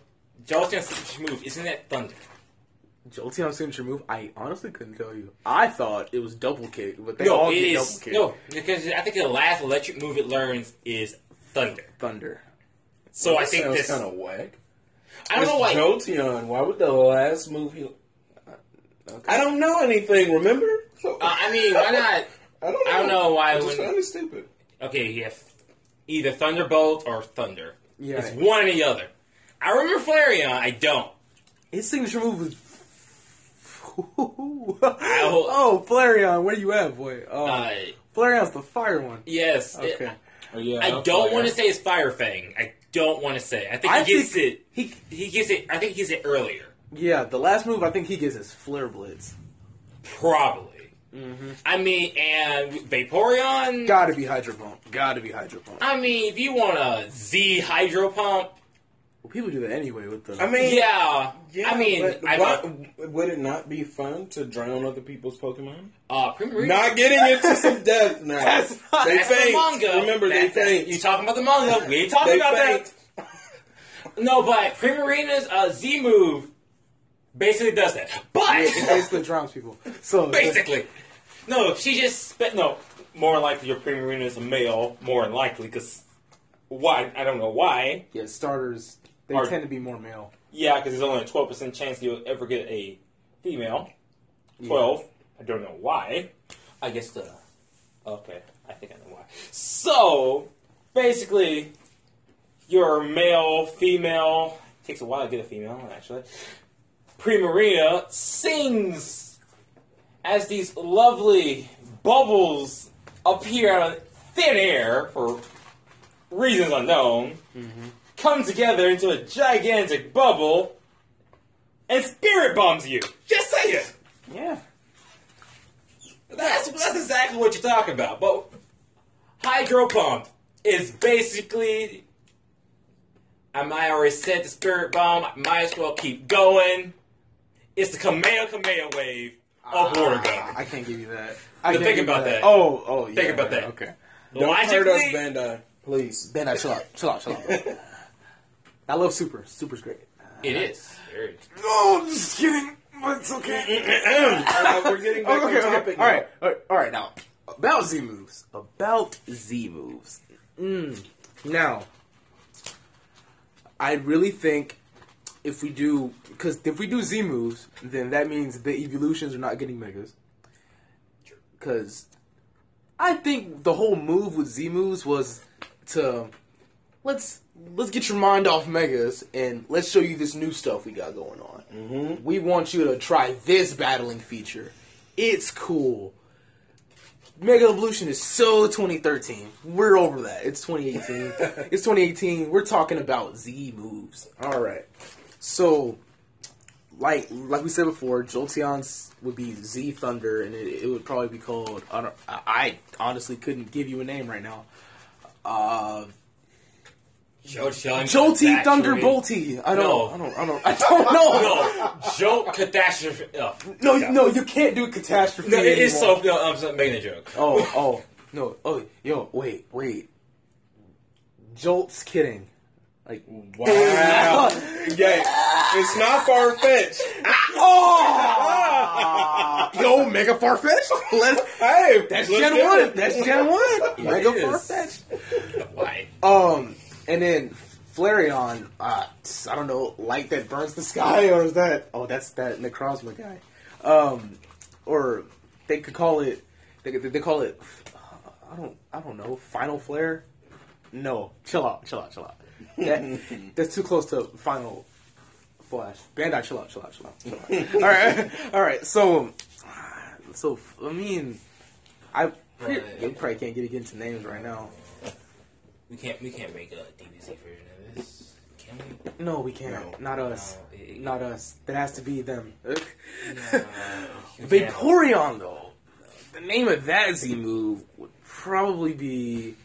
Jolteon's signature move isn't that thunder? Jolteon's signature move. I honestly couldn't tell you. I thought it was double kick, but they no, all it get is double kick. no because I think the last electric move it learns is thunder. Thunder. So I think sounds this. kind of whack. I don't know why. Jolteon. Why would the last move he? Okay. I don't know anything. Remember? So, Uh, I mean, why not? I don't know. I don't know why I just when- found it stupid. Okay, you have either Thunderbolt or Thunder. Yeah. It's one or the other. I remember Flareon. I don't. His signature move was. oh, Flareon, where you at, boy? Oh, Uh, Flareon's the fire one. yes. it- Okay. Oh, yeah, I don't want to say it's Fire Fang. I don't want to say. I think I he gets think- it. He he gets it. I think he gets it earlier. Yeah, the last move I think he gets is Flare Blitz. Probably. I mean, and Vaporeon. Gotta be Hydro Pump. Gotta be Hydro Pump. I mean, if you want a Z Hydro Pump, Well, people do that anyway with the. I mean, yeah. yeah, I mean, but I why- would it not be fun to drown other people's Pokemon? uh, Primarina. Not getting into some death now. That's not- they That's faint. the manga. Remember, That- they faint. You talking about the manga? We ain't talking about faint. that. No, but Primarina's uh, Z move basically does that. But it basically drowns people. So basically, no, she just spe- no. More likely, your Primarina is a male. More than likely, because why? I don't know why. yeah, starters they Are- tend to be more male. Yeah, because there's only a twelve percent chance you'll ever get a female. Twelve. I don't know why. I guess the. Okay, I think I know why. So basically, your male, female takes a while to get a female actually. Primarina sings as these lovely bubbles appear out of thin air for reasons unknown come together into a gigantic bubble and spirit bombs you. Just say it. Yeah. That's that's exactly what you're talking about. But hydro pump is basically I might already set the spirit bomb. I might as well keep going. It's the Kamehameha wave of water gun. I can't give you that. I can't think about that. Oh, oh, yeah. Think about that. Okay. Don't hurt us, Logically, Bandai. Please. Ben, chill out, chill out, chill out. bro. I love Super. Super's great. it is. Very- No, I'm just kidding. But it's okay. Uh, we're getting back okay, on okay. topic. All right, all right, all right. Now about Z moves. About Z moves. Mm. Now, I really think if we do, because if we do Z moves, then that means the evolutions are not getting megas. Because I think the whole move with Z moves was to let's let's get your mind off megas and let's show you this new stuff we got going on. Mm-hmm. We want you to try this battling feature. It's cool. Mega Evolution is so 2013. We're over that. It's 2018. it's 2018. We're talking about Z moves. All right. So, like like we said before, Jolteon's would be Z Thunder, and it, it would probably be called. I, don't, I honestly couldn't give you a name right now. Uh, Jolty Thunderbolty. I don't. No. I don't. I don't. I don't know. No, Joe Catastrophe. Oh, No, no, you can't do catastrophe. no it is so. No, I'm making a joke. Oh, oh, no. Oh, yo, wait, wait. Jolt's kidding. Like, Wow. yeah. It's not far fetched. oh, yo, Mega Farfetch. Let Hey, that's Gen different. one. That's Gen one. Mega is. Farfetch. Why? Um, and then Flareon. Uh, I don't know, light that burns the sky, or is that? Oh, that's that Necrozma guy. Um, or they could call it. They they call it. I don't. I don't know. Final Flare. No, chill out, chill out, chill out. That, that's too close to Final Flash. Bandai, chill out, chill out, chill out. Chill out. all right, all right. So, so I mean, I Right. you probably can't get into names right now. We can't. We can't make a DVC version of this. Can we? No, we can't. No. Not us. No, it- Not us. That has to be them. No. Vaporeon, though. The name of that Z move would probably be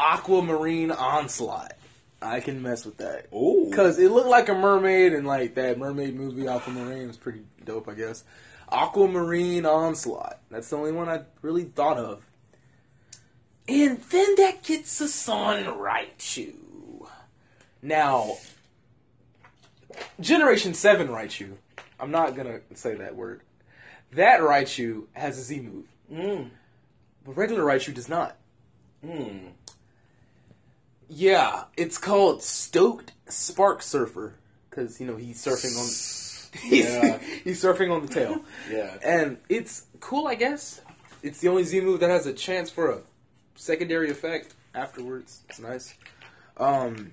Aquamarine Onslaught. I can mess with that. Ooh. Because it looked like a mermaid, and like that mermaid movie, Aquamarine, was pretty dope, I guess. Aquamarine Onslaught. That's the only one I really thought of. And then that gets us on Raichu. Now, Generation 7 Raichu. I'm not gonna say that word. That Raichu has a Z move, Mm. but regular Raichu does not. Mm. Yeah, it's called Stoked Spark Surfer because you know he's surfing on he's, Yeah. he's surfing on the tail, Yeah. and it's cool. I guess it's the only Z move that has a chance for a secondary effect afterwards. It's nice. Um,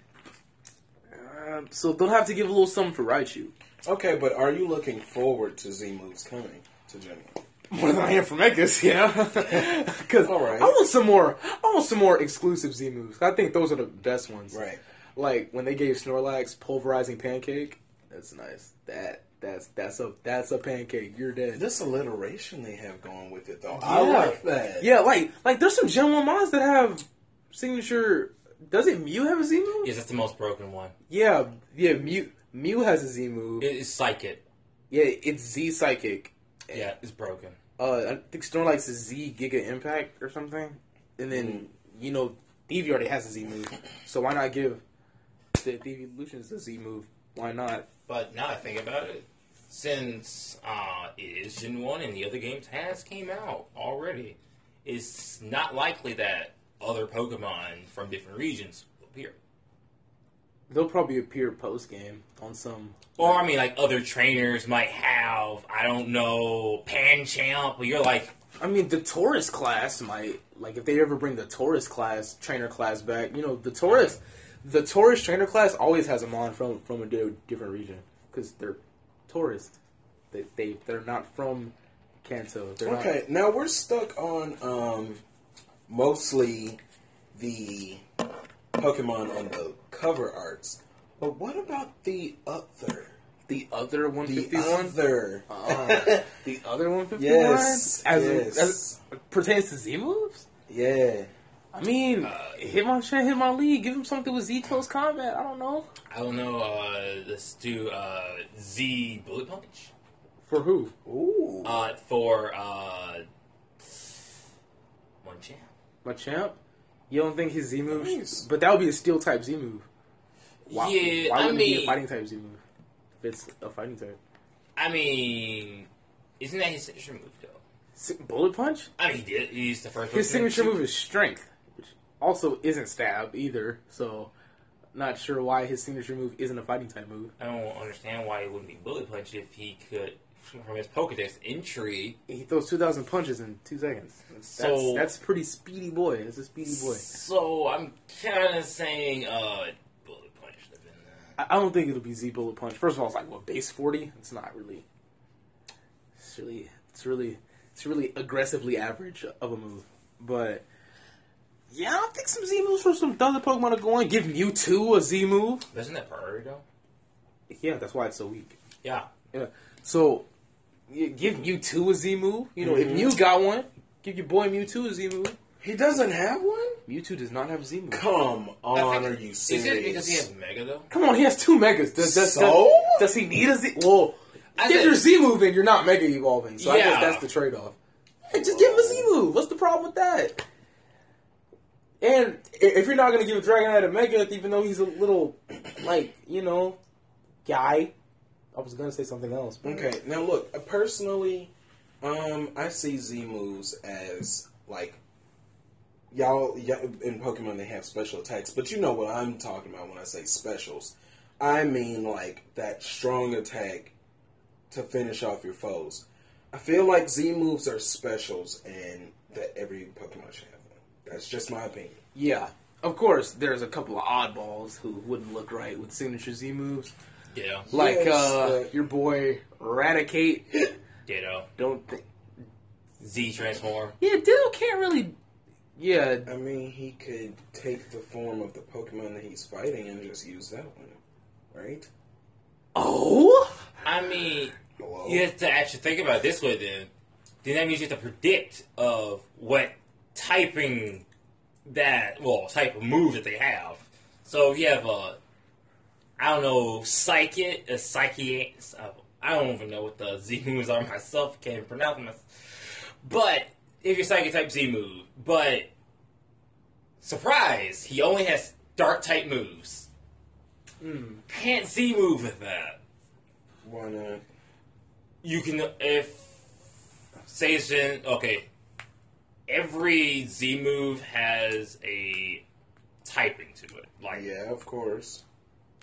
uh, so they'll have to give a little something for Raichu. Okay, but are you looking forward to Z moves coming to Gen 1? More than I am for Megas, yeah. Because All right. I want some more. I want some more exclusive Z moves. I think those are the best ones. Right. Like when they gave Snorlax pulverizing pancake. That's nice. That that's that's a that's a pancake. You're dead. This alliteration they have going with it, though. Yeah. I like that. yeah, like like there's some Gen One mods that have signature. Doesn't Mew have a Z move? Yes, that's the most broken one. Yeah, yeah. Mew Mew has a Z move. It is Psychic. yeah, it's Z Psychic. Yeah, it's broken. uh, I think Snorlax is Z Giga Impact or something. And then, you know, Eevee already has a Z move. So why not give the, the Evolutions a Z move? Why not? But now I think about it, since uh, it is Gen 1 and the other games has came out already, it's not likely that other Pokemon from different regions will appear. They'll probably appear post game on some. Or, I mean, like, other trainers might have, I don't know, Pancham, but you're like, I mean, the Taurus class might like if they ever bring the Taurus class trainer class back. You know, the Taurus, the Taurus trainer class always has them on from from a different region because they're tourists. They they they're not from Kanto. They're not- Okay, now we're stuck on um, mostly the Pokemon on the cover arts. But what about the other? The other 151? The other. Uh, the other 151? Yes, As, yes. as pertains to Z moves? yeah. I mean, Uh, Hitmonchan, Hitmonlee, give him something with Z close combat. I don't know. I don't know. Uh, let's do uh, Z Bullet Punch For who? Ooh. uh, for uh, one champ. Machamp? You don't think his Z move? Nice. But that would be a steel type Z move. Why, Yeah, why I wouldn't it be a mean- fighting type Z move? If it's a fighting type. I mean, isn't that his signature move though? Bullet punch? I mean, he did. He's the first. His signature move is strength, which also isn't stab either. So, not sure why his signature move isn't a fighting type move. I don't understand why it wouldn't be Bullet Punch if he could, from his Pokedex entry. He throws two thousand punches in two seconds. That's, So- that's pretty speedy boy. That's a speedy boy. So I'm kind of saying, uh, Bullet Punch should have been there. I, don't think it'll be Z bullet punch. First of all, it's like what base forty. It's not really. It's really. It's really. It's really aggressively average of a move. But yeah, I don't think some Z moves for some other Pokemon to go in. Give Mewtwo a Z move. Isn't that priority though? Yeah, that's why it's so weak. Yeah. Yeah. So you give Mewtwo a Z move. You know, if mm-hmm. Mew got one, give your boy Mewtwo a Z move. He doesn't have one? Mewtwo does not have Z move. Come on, think- are you serious? Is serious? it because he has Mega though? Come on, he has two megas. Does, does, So? does, does he need a Z? Well, I if said- you're Z moving, you're not mega evolving. So I guess that's the trade off. just give him a Z move. What's the problem with that? And if you're not going to give Dragonite a mega, even though he's a little, like, you know, guy. I was going to say something else. But Okay, now look, uh, personally, um, I see Z moves as like y'all, y'all in Pokemon they have special attacks, but you know what I'm talking about when I say specials. I mean like that strong attack to finish off your foes. I feel like Z moves are specials and that every Pokemon should have one. That's just my opinion. Yeah. Of course, there's a couple of oddballs who wouldn't look right with signature Z moves. Ditto. Like Yes, uh, uh, your boy Eradicate. Ditto. Don't think. Z transform. Yeah, Ditto can't really. Yeah, I mean, he could take the form of the Pokemon that he's fighting and just use that one, right? Oh? I mean, Hello. you have to actually think about it this way. Then, then that means you have to predict of what typing that well type of move that they have. So if you have a, I don't know, psychic, a psychic. I don't even know what the Z moves are myself. Can't even pronounce them. But if you're psychic type Z move, but surprise, he only has dark type moves. Hmm. Can't Z move with that. Why not? you can if say it's in okay every z move has a typing to it like Yeah, of course.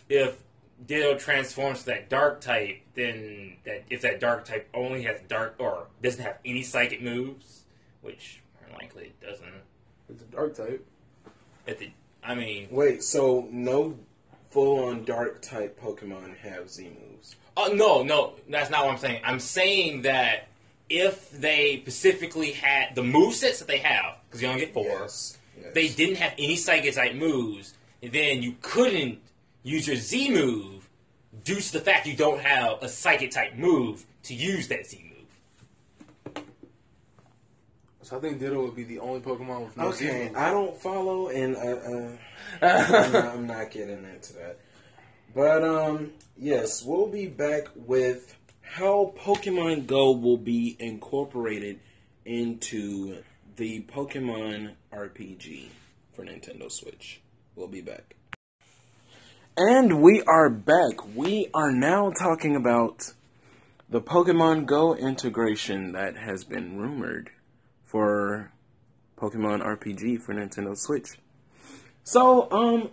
if ditto transforms to that dark type then that if that dark type only has dark or doesn't have any psychic moves which more likely it doesn't It's a dark type. at the i mean Wait, so no full-on dark type Pokemon have Z moves? Oh no, no, that's not what I'm saying. I'm saying that if they specifically had the move sets that they have, because you only get four, Yes. yes. they didn't have any psychic type moves, then you couldn't use your Z move due to the fact you don't have a psychic type move to use that Z move. So I think Ditto would be the only Pokemon with no Okay, I don't follow, and uh, uh, I'm, not, I'm not getting into that. But um, yes, we'll be back with how Pokemon Go will be incorporated into the Pokemon RPG for Nintendo Switch. We'll be back. And we are back. We are now talking about the Pokemon Go integration that has been rumored for Pokemon RPG for Nintendo Switch. So, um,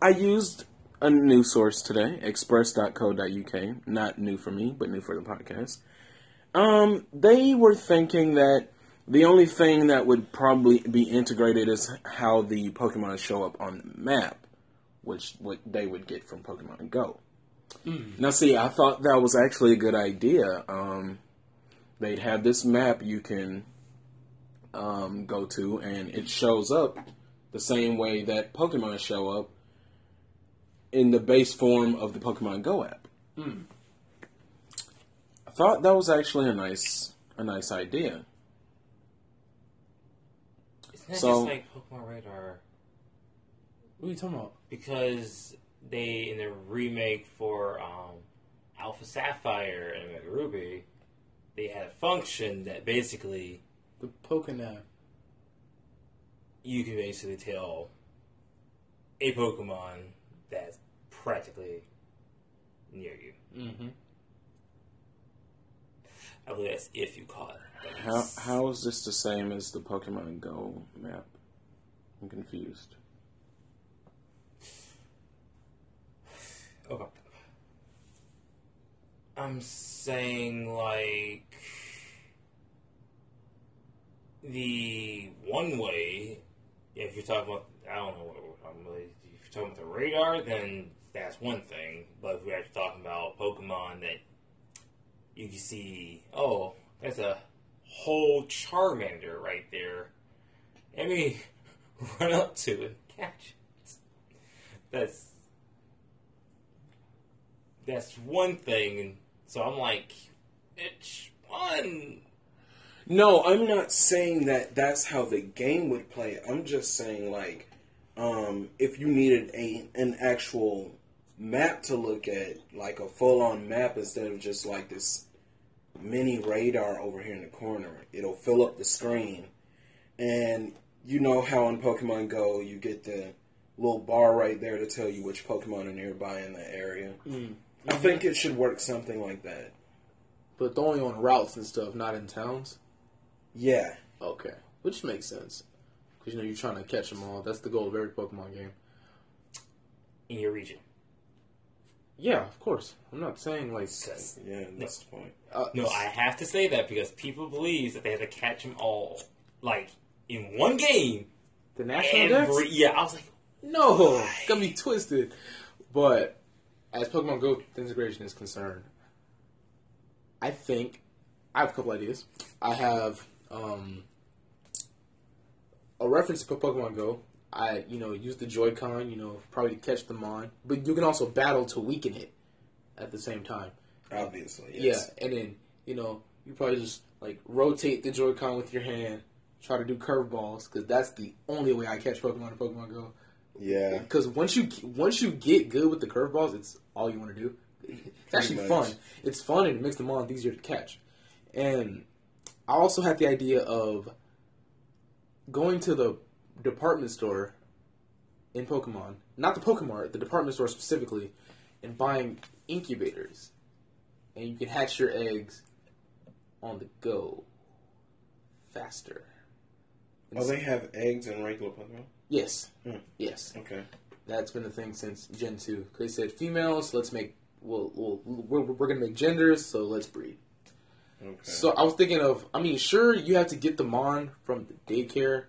I used a new source today, express.co.uk. Not new for me, but new for the podcast. Um, they were thinking that the only thing that would probably be integrated is how the Pokemon show up on the map which what they would get from Pokemon Go. Now, see, I thought that was actually a good idea. Um, they'd have this map you can um, go to, and it shows up the same way that Pokemon show up in the base form of the Pokemon Go app. I thought that was actually a nice a nice idea. Isn't That's So- just like Pokemon Radar What are you talking about? because they in the remake for um, Alpha Sapphire and Ruby, they had a function that basically The Pokenav. you can basically tell a Pokemon that's practically near you. Mm-hmm. I believe that's if you caught it. How how is this the same as the Pokemon Go map? I'm confused. Okay. I'm saying like the one way. If you're talking about, I don't know what. If you're talking about the radar, then that's one thing. But if we're actually talking about Pokemon that you can see, oh, that's a whole Charmander right there. Let me run up to it catch it. That's that's one thing, so I'm like, it's fun. No, I'm not saying that that's how the game would play. I'm just saying like, um, if you needed a an actual map to look at, like a full on map instead of just like this mini radar over here in the corner, it'll fill up the screen. And you know how in Pokemon Go you get the little bar right there to tell you which Pokemon are nearby in the area. Mm. I think it should work something like that. But only on routes and stuff, not in towns. Yeah. Okay, which makes sense because you know you're trying to catch them all. That's the goal of every Pokemon game. in your region. Yeah, of course. I'm not saying like Yeah, that's the point. uh, no, I have to say that because people believe that they have to catch them all, like in one game. the national Dex. Every yeah, I was like, No, it's gonna be twisted. But as Pokemon Go integration is concerned, I think I have a couple ideas. I have um, a reference to Pokemon Go. I you know use the Joy-Con, you know, probably to catch them on, but you can also battle to weaken it at the same time. Obviously, yes. Yeah, and then you know you probably just like rotate the Joy-Con with your hand, try to do curveballs because that's the only way I catch Pokemon in Pokemon Go. Yeah. Because once you once you get good with the curveballs, it's all you want to do. It's actually much. fun. It's fun and it makes the mons easier to catch. And I also had the idea of going to the department store in Pokemon, not the Pokemon, the department store specifically, and buying incubators, and you can hatch your eggs on the go faster. Oh, they have eggs in regular Pokemon? Yes, Hmm. yes. Okay. That's been the thing since Gen two. They said females, let's make well, we'll we're, we're gonna make genders, so let's breed. Okay. So I was thinking of, I mean, sure you have to get the mon from the daycare,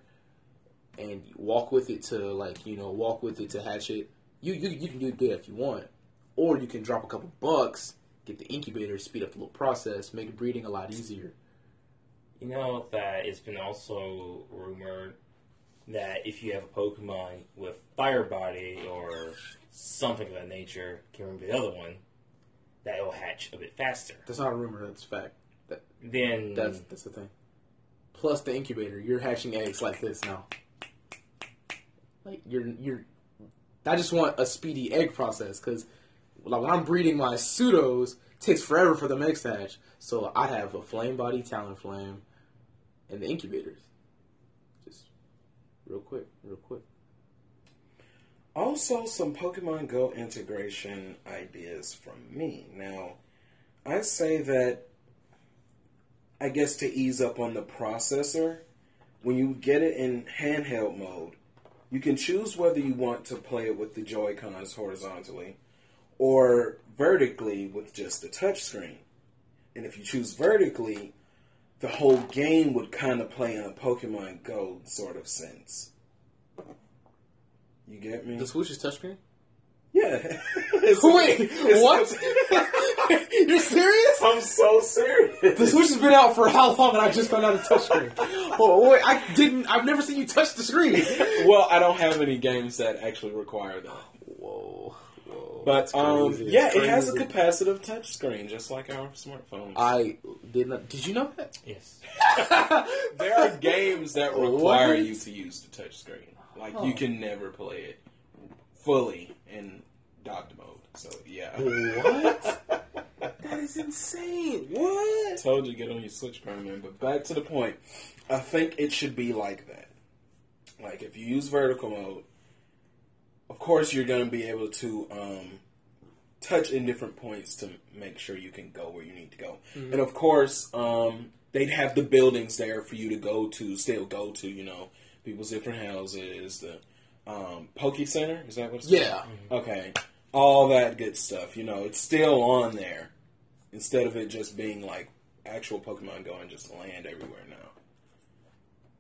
and walk with it to like you know walk with it to hatch it. You you, you can do that if you want, or you can drop a couple bucks, get the incubator, speed up the little process, make breeding a lot easier. you know that it's been also rumored that if you have a Pokemon with Fire Body or something of that nature, can't remember the other one, that it will hatch a bit faster. That's not a rumor. That's fact. Then That's that's the thing. Plus the incubator, you're hatching eggs like this now. Like you're you're. I just want a speedy egg process because, like when I'm breeding my pseudos, it takes forever for them eggs to hatch. So I have a flame body, Talonflame, and the incubators. Just real quick, real quick. Also, some Pokemon Go integration ideas from me. Now, I say that, I guess to ease up on the processor, when you get it in handheld mode, you can choose whether you want to play it with the Joy-Cons horizontally or vertically with just the touchscreen. And if you choose vertically, the whole game would kind of play in a Pokemon Go sort of sense. You get me? The Switch is touchscreen. Yeah. It's- Wait, it's- what? You're serious? I'm so serious. The Switch has been out for how long, and I just found out it's touchscreen. Oh, wait, I didn't. I've never seen you touch the screen. well, I don't have any games that actually require that. Whoa, whoa. But um, yeah, it has a crazy. capacitive touchscreen, just like our smartphones. I did not. Did you know that? Yes. there are games that require What? you to use the touchscreen. Like Huh. you can never play it fully in docked mode. So yeah. What? that is insane. What? told you to get on your Switch, Crown Man. But back to the point. I think it should be like that. Like if you use vertical mode, of course you're going to be able to um, touch in different points to make sure you can go where you need to go. And of course, um, they'd have the buildings there for you to go to, still go to. You know, people's different houses. The um, Poke Center is that what it's Yeah. called? Okay, all that good stuff. You know, it's still on there instead of it just being like actual Pokemon Go and just land everywhere now.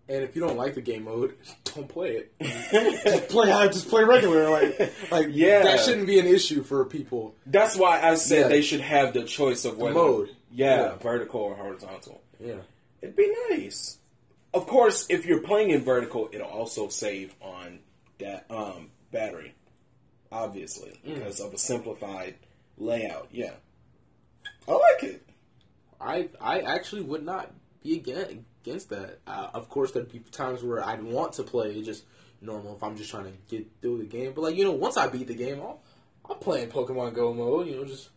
And if you don't like the game mode, don't play it. just play just play regular. Like like Yeah. that shouldn't be an issue for people. That's why I said Yeah. they should have the choice of whether mode. Yeah, Yeah. vertical or horizontal. Yeah. It'd be nice. Of course, if you're playing in vertical, it'll also save on that um, battery, obviously, Mm. because of a simplified layout. Yeah, I like it. I I actually would not be against, against that. Uh, of course, there'd be times where I'd want to play just normal if I'm just trying to get through the game. But like you know, once I beat the game, I'll I'll play in Pokemon Go mode. You know, just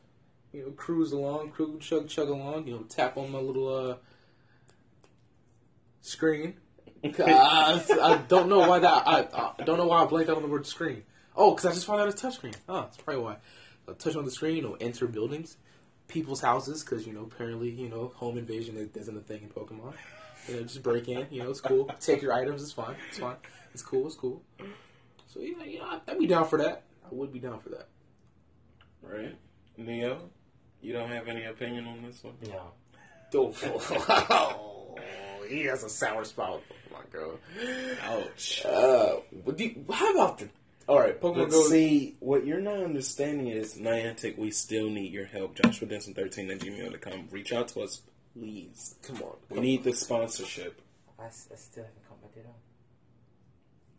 you know, cruise along, cruise, chug, chug along. You know, tap on my little uh screen. Uh, I don't know why that. I, I don't know why I blanked out on the word screen. Oh, because I just found out it's touchscreen. Oh, that's probably why. i touch on the screen, you know, enter buildings, people's houses, because you know apparently you know home invasion isn't a thing in Pokemon. You know, just break in. You know, it's cool. Take your items. It's fine. It's fine. It's cool. It's cool. So yeah, you know, I'd be down for that. I would be down for that. Right, Neo, you don't have any opinion on this one? No. Oh, he has a sour spot. Oh my god. Ouch. Uh, what do you- how about the? All right, Pokemon But Go. see, what you're not understanding is, Niantic, we still need your help. Joshua Denson 13 at gmail.com. Reach out to us, please. Come on, We need the sponsorship. I still haven't caught my ditto.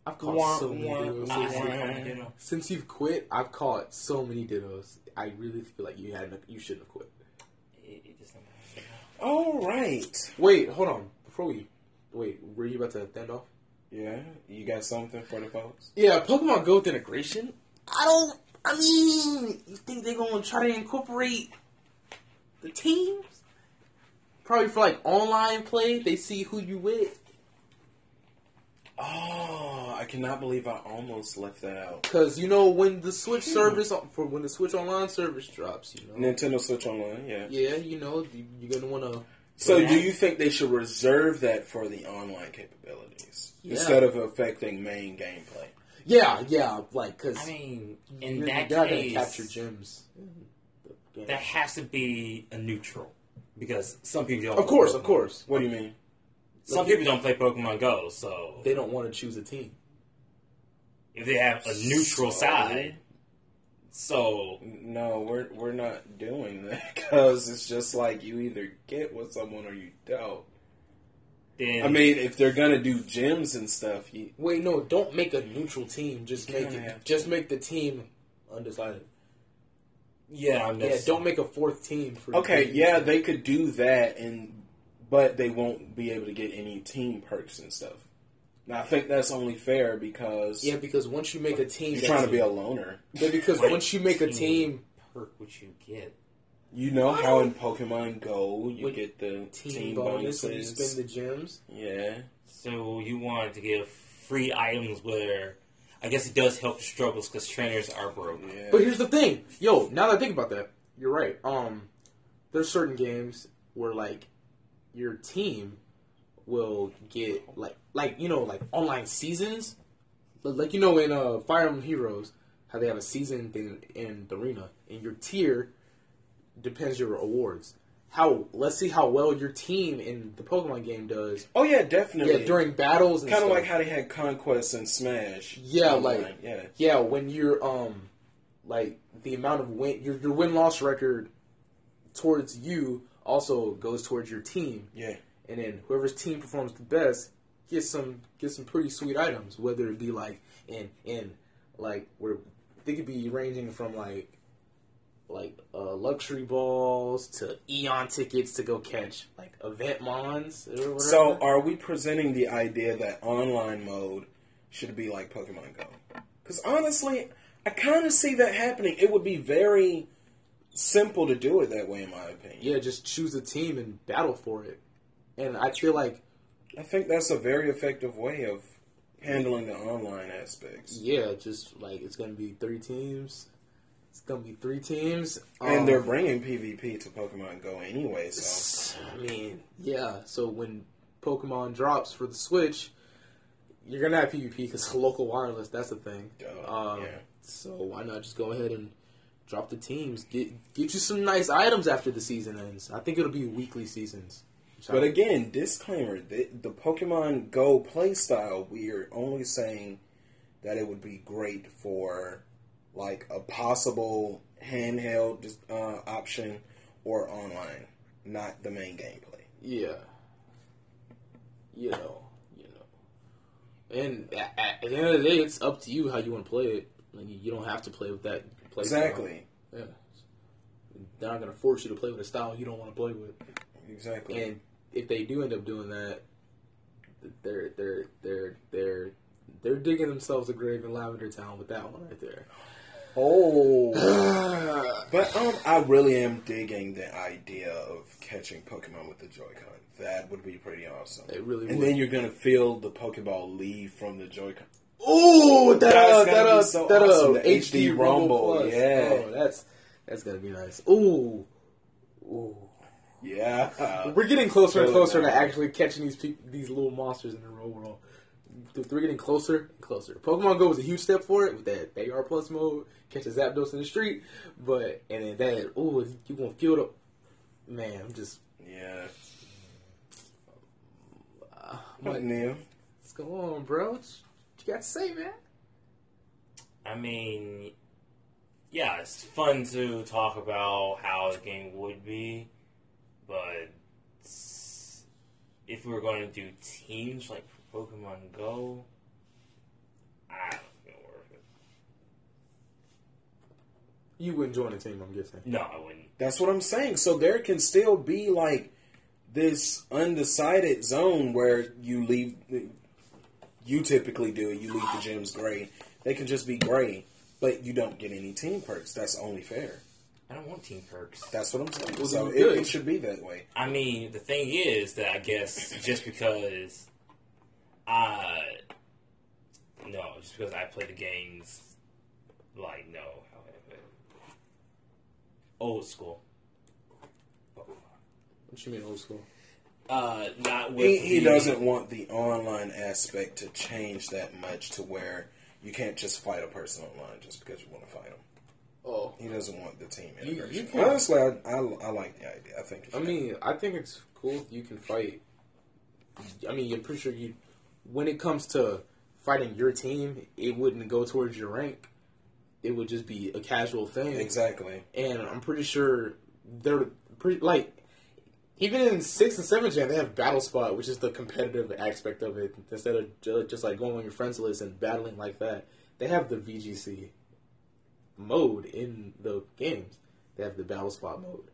I've caught Wah, so many wah, dittos. wah. I still caught my ditto. Since you've quit, I've caught so many dittos. I really feel like you had you shouldn't have quit. It, it just don't All right. Wait, hold on. Before we wait, were you about to end off? Yeah, you got something for the folks? Yeah, Pokemon Go with integration. I don't. I mean, you think they're gonna try to incorporate the teams? Probably for like online play. They see who you with. Oh, I cannot believe I almost left that out. Cause you know when the Switch hmm. service for when the Switch Online service drops, you know. Nintendo Switch Online, yeah. Yeah, you know you, you're gonna want to. So, do you think they should reserve that for the online capabilities Yeah. instead of affecting main gameplay? Yeah, yeah, like because I mean, in that you're case, capture gems. that has to be a neutral because some people don't. Of course, Pokemon. of course, What do you mean? Some people don't play Pokemon Go, so they don't want to choose a team. if they have a neutral So- side, so No, we're we're not doing that because it's just like you either get with someone or you don't. then I mean, if they're gonna do gyms and stuff, you, Wait, no, don't make a neutral team. Just make it, just make the team undecided. yeah, Yeah, don't make a fourth team. For okay, team. yeah, they could do that, and but they won't be able to get any team perks and stuff. Now, I think that's only fair because yeah, because once you make a team, you're trying to be a loner. Yeah, because What once you make a team, perk would you get? You know how in Pokemon Go you With get the team, team, bonus, when you bonuses. spend the gems. yeah, So you wanted to give free items where I guess it does help the struggles because trainers are broke. yeah. But here's the thing, yo. Now that I think about that, you're right. Um, there's certain games where like your team will get like like you know like online seasons, like you know in uh Fire Emblem Heroes how they have a season thing in the arena, and your tier depends your awards. How let's see how well your team in the Pokemon game does. oh yeah, definitely. Yeah, during battles kind of like how they had Conquest and Smash. Yeah, online, like- yeah. Yeah, when you're um like the amount of win your your win loss record towards you also goes towards your team. Yeah. And then whoever's team performs the best gets some gets some pretty sweet items, whether it be like in in like where they could be ranging from like like uh, luxury balls to Eon tickets to go catch like event mons. So, are we presenting the idea that online mode should be like Pokemon Go? Because honestly, I kind of see that happening. It would be very simple to do it that way, in my opinion. yeah, just choose a team and battle for it. And I feel like I think that's a very effective way of handling the online aspects. yeah, just like it's gonna be three teams. It's gonna be three teams, And Um, they're bringing PvP to Pokemon Go anyway, so I mean, yeah. So when Pokemon drops for the Switch, you're gonna have PvP because local wireless. That's the thing. Um, yeah. So why not just go ahead and drop the teams? Get get you some nice items after the season ends. I think it'll be weekly seasons. I- But again, disclaimer: the, the Pokemon Go playstyle, we are only saying that it would be great for like a possible handheld uh, option or online, not the main gameplay. yeah, you know, you know, and at, at the end of the day, it's up to you how you want to play it. Like, you, don't have to play with that. Play style. Exactly, Yeah. They're not gonna force you to play with a style you don't want to play with. exactly. And if they do end up doing that, they're they're they're they're they're digging themselves a grave in Lavender Town with that one right there. oh, but um, I really am digging the idea of catching Pokemon with the Joy-Con. That would be pretty awesome. It really And would. then you're gonna feel the Pokeball leave from the Joy-Con. Ooh, that That's uh, that be uh, so that uh, awesome, the HD, HD Rumble, Rumble, yeah. Oh, that's that's gonna be nice. Ooh, ooh. Yeah. We're getting closer and Feel it closer to actually catching these peop these little monsters in the real world. We're getting closer and closer. Pokemon Go was a huge step for it with that AR Plus mode, catch a Zapdos in the street, but and then that ooh, you gonna feel the man. I'm just Yeah. uh, What, what, Neil? what's going on, bro? What you got to say, man? I mean, yeah, it's fun to talk about how the game would be, but if we were going to do teams like for Pokemon Go, I don't think it'll work. You wouldn't join a team, I'm guessing. No, I wouldn't. That's what I'm saying. So there can still be like this undecided zone where you leave. You typically do it. You leave the gyms gray. They can just be gray, but you don't get any team perks. That's only fair. I don't want team perks. That's what I'm saying. Well, so it, it should be that way. I mean, the thing is that I guess just because I no, just because I play the games like no, how can I put it? old school. What you mean old school? Uh, not with He, he the- doesn't want the online aspect to change that much to where you can't just fight a person online just because you want to fight them. Oh, He doesn't want the team You- you can- Honestly, I, I, I like the idea. I think. I mean, I think it's cool. You can fight. I mean, I'm pretty sure you. When it comes to fighting your team, it wouldn't go towards your rank. It would just be a casual thing. Exactly. And I'm pretty sure they're pretty like. Even in six and seven gen, they have battle spot, which is the competitive aspect of it. Instead of just like going on your friends list and battling like that, they have the VGC mode in the games. They have the battle spot mode,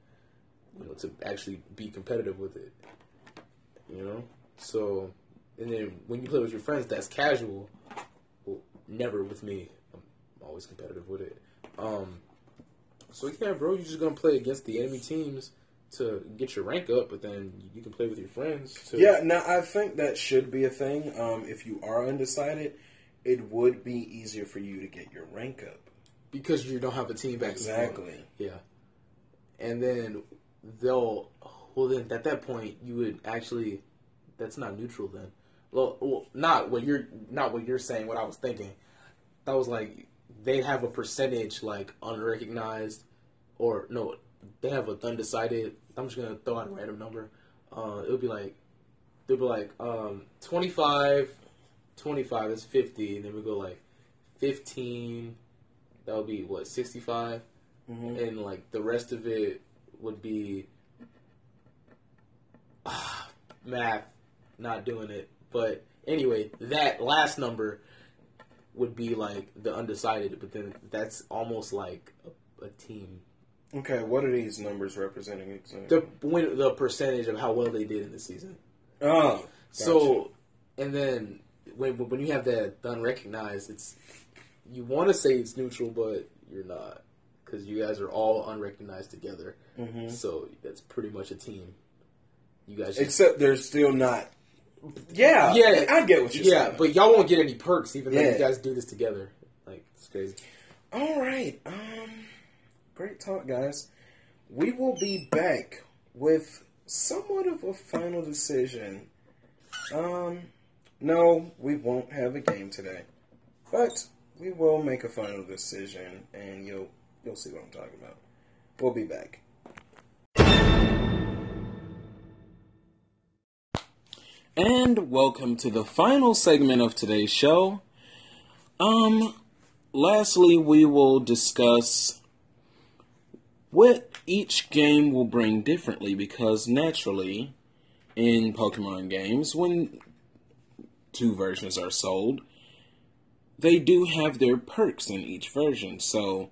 you know, to actually be competitive with it. You know, so and then when you play with your friends, that's casual. Well, never with me. I'm always competitive with it. Um, so yeah, bro, you're just gonna play against the enemy teams to get your rank up, but then you can play with your friends. Too. Yeah, now I think that should be a thing. Um, if you are undecided, it would be easier for you to get your rank up. Because you don't have a team back. Exactly. Yeah, and then they'll. Well, then at that point, you would actually. That's not neutral then. Well, well, not what you're not what you're saying. What I was thinking. That was like they have a percentage like unrecognized, or no, they have a undecided. I'm just gonna throw out a random number. Uh, it would be like they'd be like um, 25, 25 is 50, and then we go like 15. That would be what 65 Mhm. and like the rest of it would be ah, math not doing it but anyway that last number would be like the undecided but then that's almost like a, a team Okay, what are these numbers representing exactly? The win, the percentage of how well they did in the season. oh, So, and then when when you have that unrecognized, it's you want to say it's neutral, but you're not because you guys are all unrecognized together. Mhm. So that's pretty much a team. You guys, just, except they're still not. Yeah, Yeah. I get what you're yeah, saying. but y'all won't get any perks even though Yeah. you guys do this together. Like it's crazy. All right. Um, great talk, guys. We will be back with somewhat of a final decision. Um, no, we won't have a game today, but we will make a final decision, and you'll you'll see what I'm talking about. We'll be back. And welcome to the final segment of today's show. Um, lastly, we will discuss what each game will bring differently because naturally, in Pokemon games, when two versions are sold, they do have their perks in each version. So,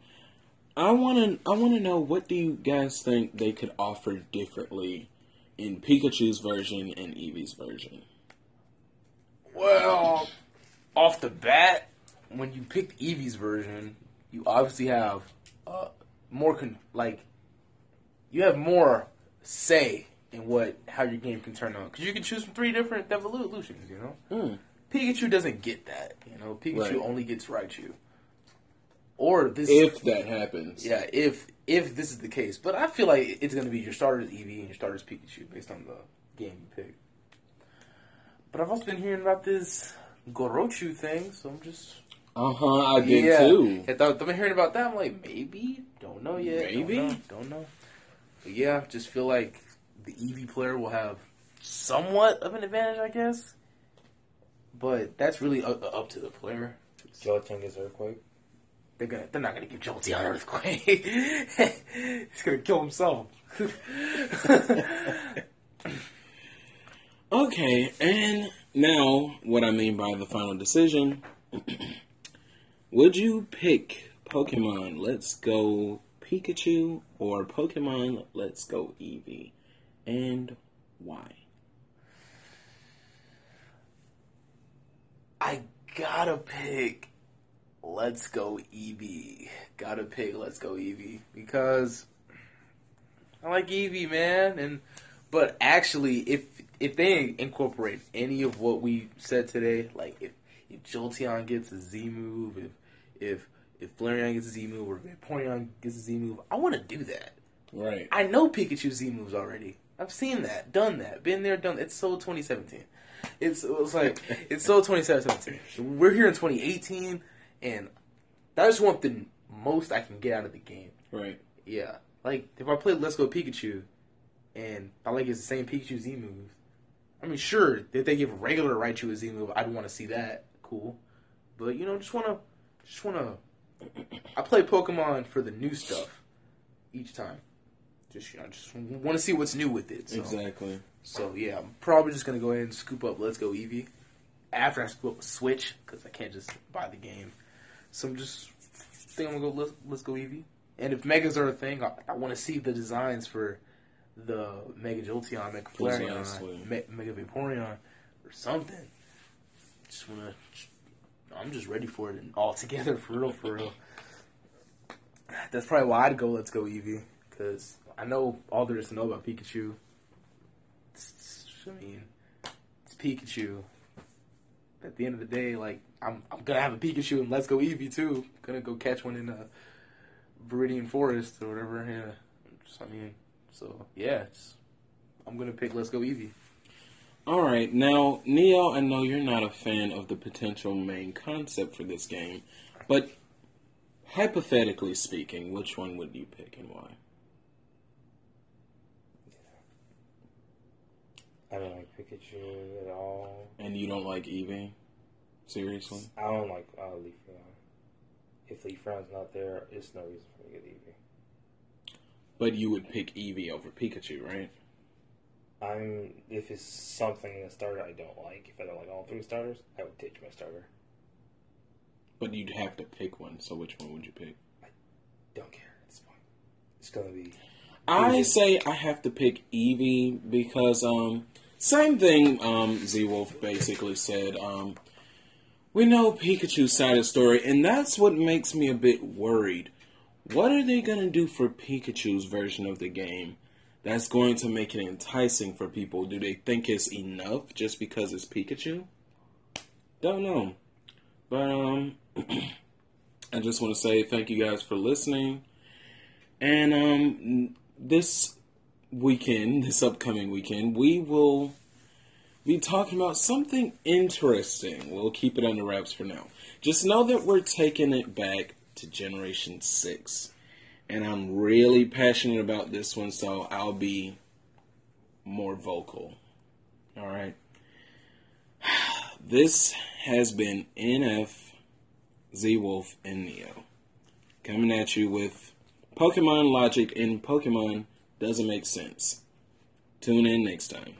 I want to I want to know what do you guys think they could offer differently in Pikachu's version and Eevee's version. Well, off the bat, when you picked Eevee's version, you obviously have uh, more con- like you have more say in what how your game can turn out because you can choose from three different evolutions. You know, Hmm. Pikachu doesn't get that. You know, Pikachu Right. only gets Raichu. Or this, If that happens. yeah, if if this is the case, but I feel like it's going to be your starter's Eevee and your starter's Pikachu based on the game you pick. But I've also been hearing about this Gorochu thing, so I'm just Uh huh, I did yeah. too. I thought, I've been hearing about that. I'm like, maybe, don't know yet. don't Maybe? know, don't know. But yeah, just feel like the Eevee player will have somewhat of an advantage, I guess. But that's really up, up to the player. Gelatin gets earthquake. They're gonna, they're not gonna give Jolteon earthquake. He's gonna kill himself. Okay, and now what I mean by the final decision. Would you pick Pokemon Let's Go Pikachu or Pokemon Let's Go Eevee? And why? I gotta pick. Let's go Eevee. Gotta pick. Let's go Eevee because I like Eevee, man. And but actually, if if they incorporate any of what we said today, like if if Jolteon gets a Z move, if if if Flareon gets a Z move, or if Vaporeon gets a Z move, I want to do that. Right. I know Pikachu Z moves already. I've seen that, done that, been there, done. It's so 2017. It's it was like it's so 2017. We're here in 2018, and I just want the most I can get out of the game. Right. Yeah, like if I play Let's Go Pikachu, and I like it's the same Pikachu Z moves. I mean, sure, if they give regular Raichu a Z move, I'd want to see that. Cool, but you know, just wanna, just wanna. I play Pokemon for the new stuff each time. Just you know, just want to see what's new with it. So. Exactly. So yeah, I'm probably just gonna go ahead and scoop up Let's Go Eevee after I scoop up Switch because I can't just buy the game. So I'm just think I'm gonna go Let's, Let's Go Eevee. And if Megas are a thing, I, I want to see the designs for the Mega Jolteon, Mega Flareon. Me- Mega Vaporeon, or something. Just wanna. I'm just ready for it and all together for real, for real. That's probably why I'd go Let's Go Eevee because I know all there is to know about Pikachu. It's- I mean, it's Pikachu. At the end of the day, like I'm, I'm gonna have a Pikachu and Let's Go Eevee too. I'm gonna go catch one in a Viridian Forest or whatever. Yeah, Just, I mean, so yeah, I'm gonna pick Let's Go Eevee. All right, now Neo, I know you're not a fan of the potential main concept for this game, but hypothetically speaking, which one would you pick and why? I don't like Pikachu at all. And you don't like Eevee? Seriously? I don't like uh, Leafeon. If Leafeon's not there, it's no reason for me to get Eevee. But you would pick Eevee over Pikachu, right? I'm if it's something in a starter I don't like. If I don't like all three starters, I would ditch my starter. But you'd have to pick one, so which one would you pick? I don't care. at this point. it's gonna be. I say I have to pick Eevee because um same thing um Z Wolf basically said. Um we know Pikachu's side of the story, and that's what makes me a bit worried. What are they gonna do for Pikachu's version of the game that's going to make it enticing for people? Do they think it's enough just because it's Pikachu? Don't know. But um I just want to say thank you guys for listening. And um, this weekend, this upcoming weekend, we will be talking about something interesting. We'll keep it under wraps for now. Just know that we're taking it back to Generation 6. And I'm really passionate about this one, so I'll be more vocal. Alright? This has been NF, Z Wolf, and Neo. Coming at you with Pokemon logic and Pokemon doesn't make sense. Tune in next time.